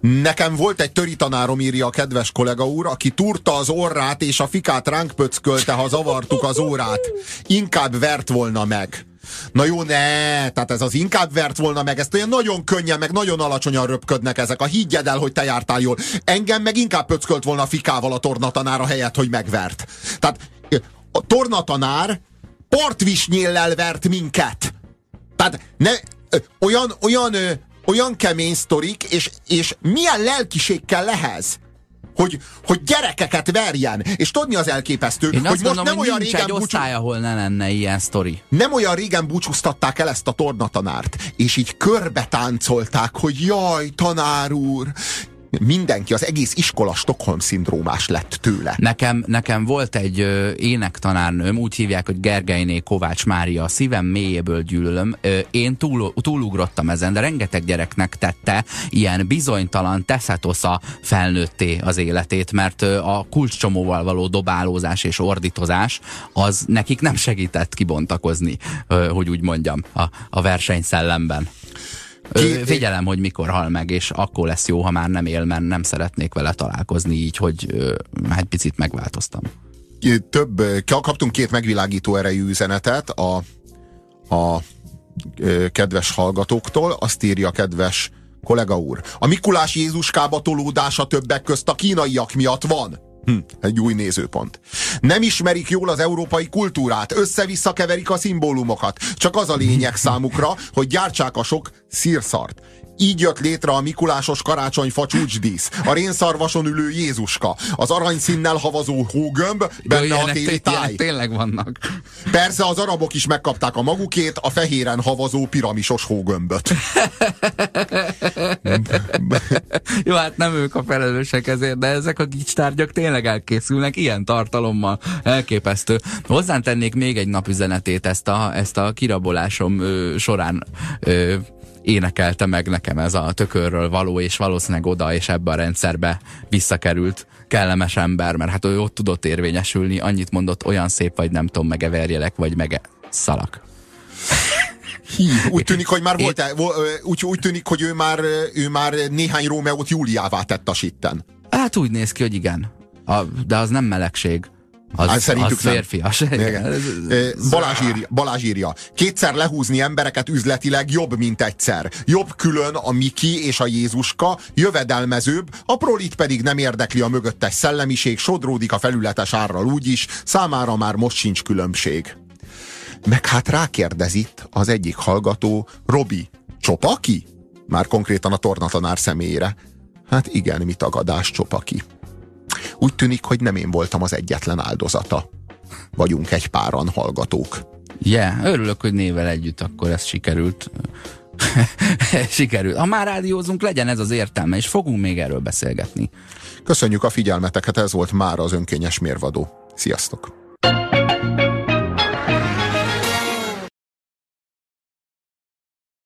Nekem volt egy töri tanárom, írja a kedves kollega úr, aki turta az orrát, és a fikát ránk pöckölte, ha zavartuk az órát. Inkább vert volna meg. Na jó, ne, tehát ez az inkább vert volna meg, ezt olyan nagyon könnyen, meg nagyon alacsonyan röpködnek ezek. A higgyed el, hogy te jártál jól. Engem meg inkább pöckölt volna a fikával a tornatanár a helyet, hogy megvert. Tehát a tornatanár partvisnyéllel vert minket. Tehát ne, olyan, olyan, olyan kemény sztorik, és, és milyen lelkiség kell lehez, hogy, hogy gyerekeket verjen. És tudni az elképesztő, Én hogy most mondom, nem hogy olyan régen egy búcsú... osztály, ahol ne lenne ilyen sztori. Nem olyan régen búcsúztatták el ezt a tornatanárt, és így körbe táncolták, hogy jaj, tanár úr, mindenki, az egész iskola Stockholm-szindrómás lett tőle. Nekem, nekem volt egy énektanárnőm, úgy hívják, hogy Gergelyné Kovács Mária, a szívem mélyéből gyűlölöm. Én túl, túlugrottam ezen, de rengeteg gyereknek tette ilyen bizonytalan teszetosza felnőtté az életét, mert a kulcscsomóval való dobálózás és ordítozás az nekik nem segített kibontakozni, hogy úgy mondjam, a, a versenyszellemben. Ö, figyelem, hogy mikor hal meg, és akkor lesz jó, ha már nem él, mert nem szeretnék vele találkozni, így, hogy egy picit megváltoztam. Több, kaptunk két megvilágító erejű üzenetet a, a kedves hallgatóktól. Azt írja kedves kollega úr. A Mikulás Jézuskába tolódása többek közt a kínaiak miatt van. Hm, egy új nézőpont. Nem ismerik jól az európai kultúrát, össze-vissza keverik a szimbólumokat. Csak az a lényeg számukra, hogy gyártsák a sok szírszart. Így jött létre a Mikulásos karácsonyfa csúcsdísz, a rénszarvason ülő Jézuska, az aranyszínnel havazó hógömb, benne Jó, a téli té- táj. tényleg vannak. Persze az arabok is megkapták a magukét, a fehéren havazó piramisos hógömböt. Jó, hát nem ők a felelősek ezért, de ezek a gicstárgyak tényleg elkészülnek ilyen tartalommal. Elképesztő. Hozzán tennék még egy napüzenetét ezt a, ezt a kirabolásom ö, során ö, énekelte meg nekem ez a tökörről való, és valószínűleg oda és ebbe a rendszerbe visszakerült kellemes ember, mert hát ő ott tudott érvényesülni, annyit mondott, olyan szép vagy, nem tudom, megeverjelek, vagy mege szalak. Hí, úgy tűnik, hogy már volt, úgy, úgy tűnik, hogy ő már, ő már néhány Rómeót Júliává tett a sitten. Hát úgy néz ki, hogy igen. A, de az nem melegség. Az, Hát szerintük az nem. férfias. Igen. Balázs írja, Balázs írja, kétszer lehúzni embereket üzletileg jobb, mint egyszer. Jobb külön a Miki és a Jézuska, jövedelmezőbb, a prolit pedig nem érdekli a mögöttes szellemiség, sodródik a felületes árral úgyis, számára már most sincs különbség. Meg hát rákérdez itt az egyik hallgató, Robi, Csopaki? Már konkrétan a tornatanár személyére. Hát igen, mi tagadás, Csopaki. Úgy tűnik, hogy nem én voltam az egyetlen áldozata. Vagyunk egy páran hallgatók. Yeah, örülök, hogy nével együtt akkor ez sikerült. sikerült. Ha már rádiózunk, legyen ez az értelme, és fogunk még erről beszélgetni. Köszönjük a figyelmeteket, ez volt már az önkényes mérvadó. Sziasztok!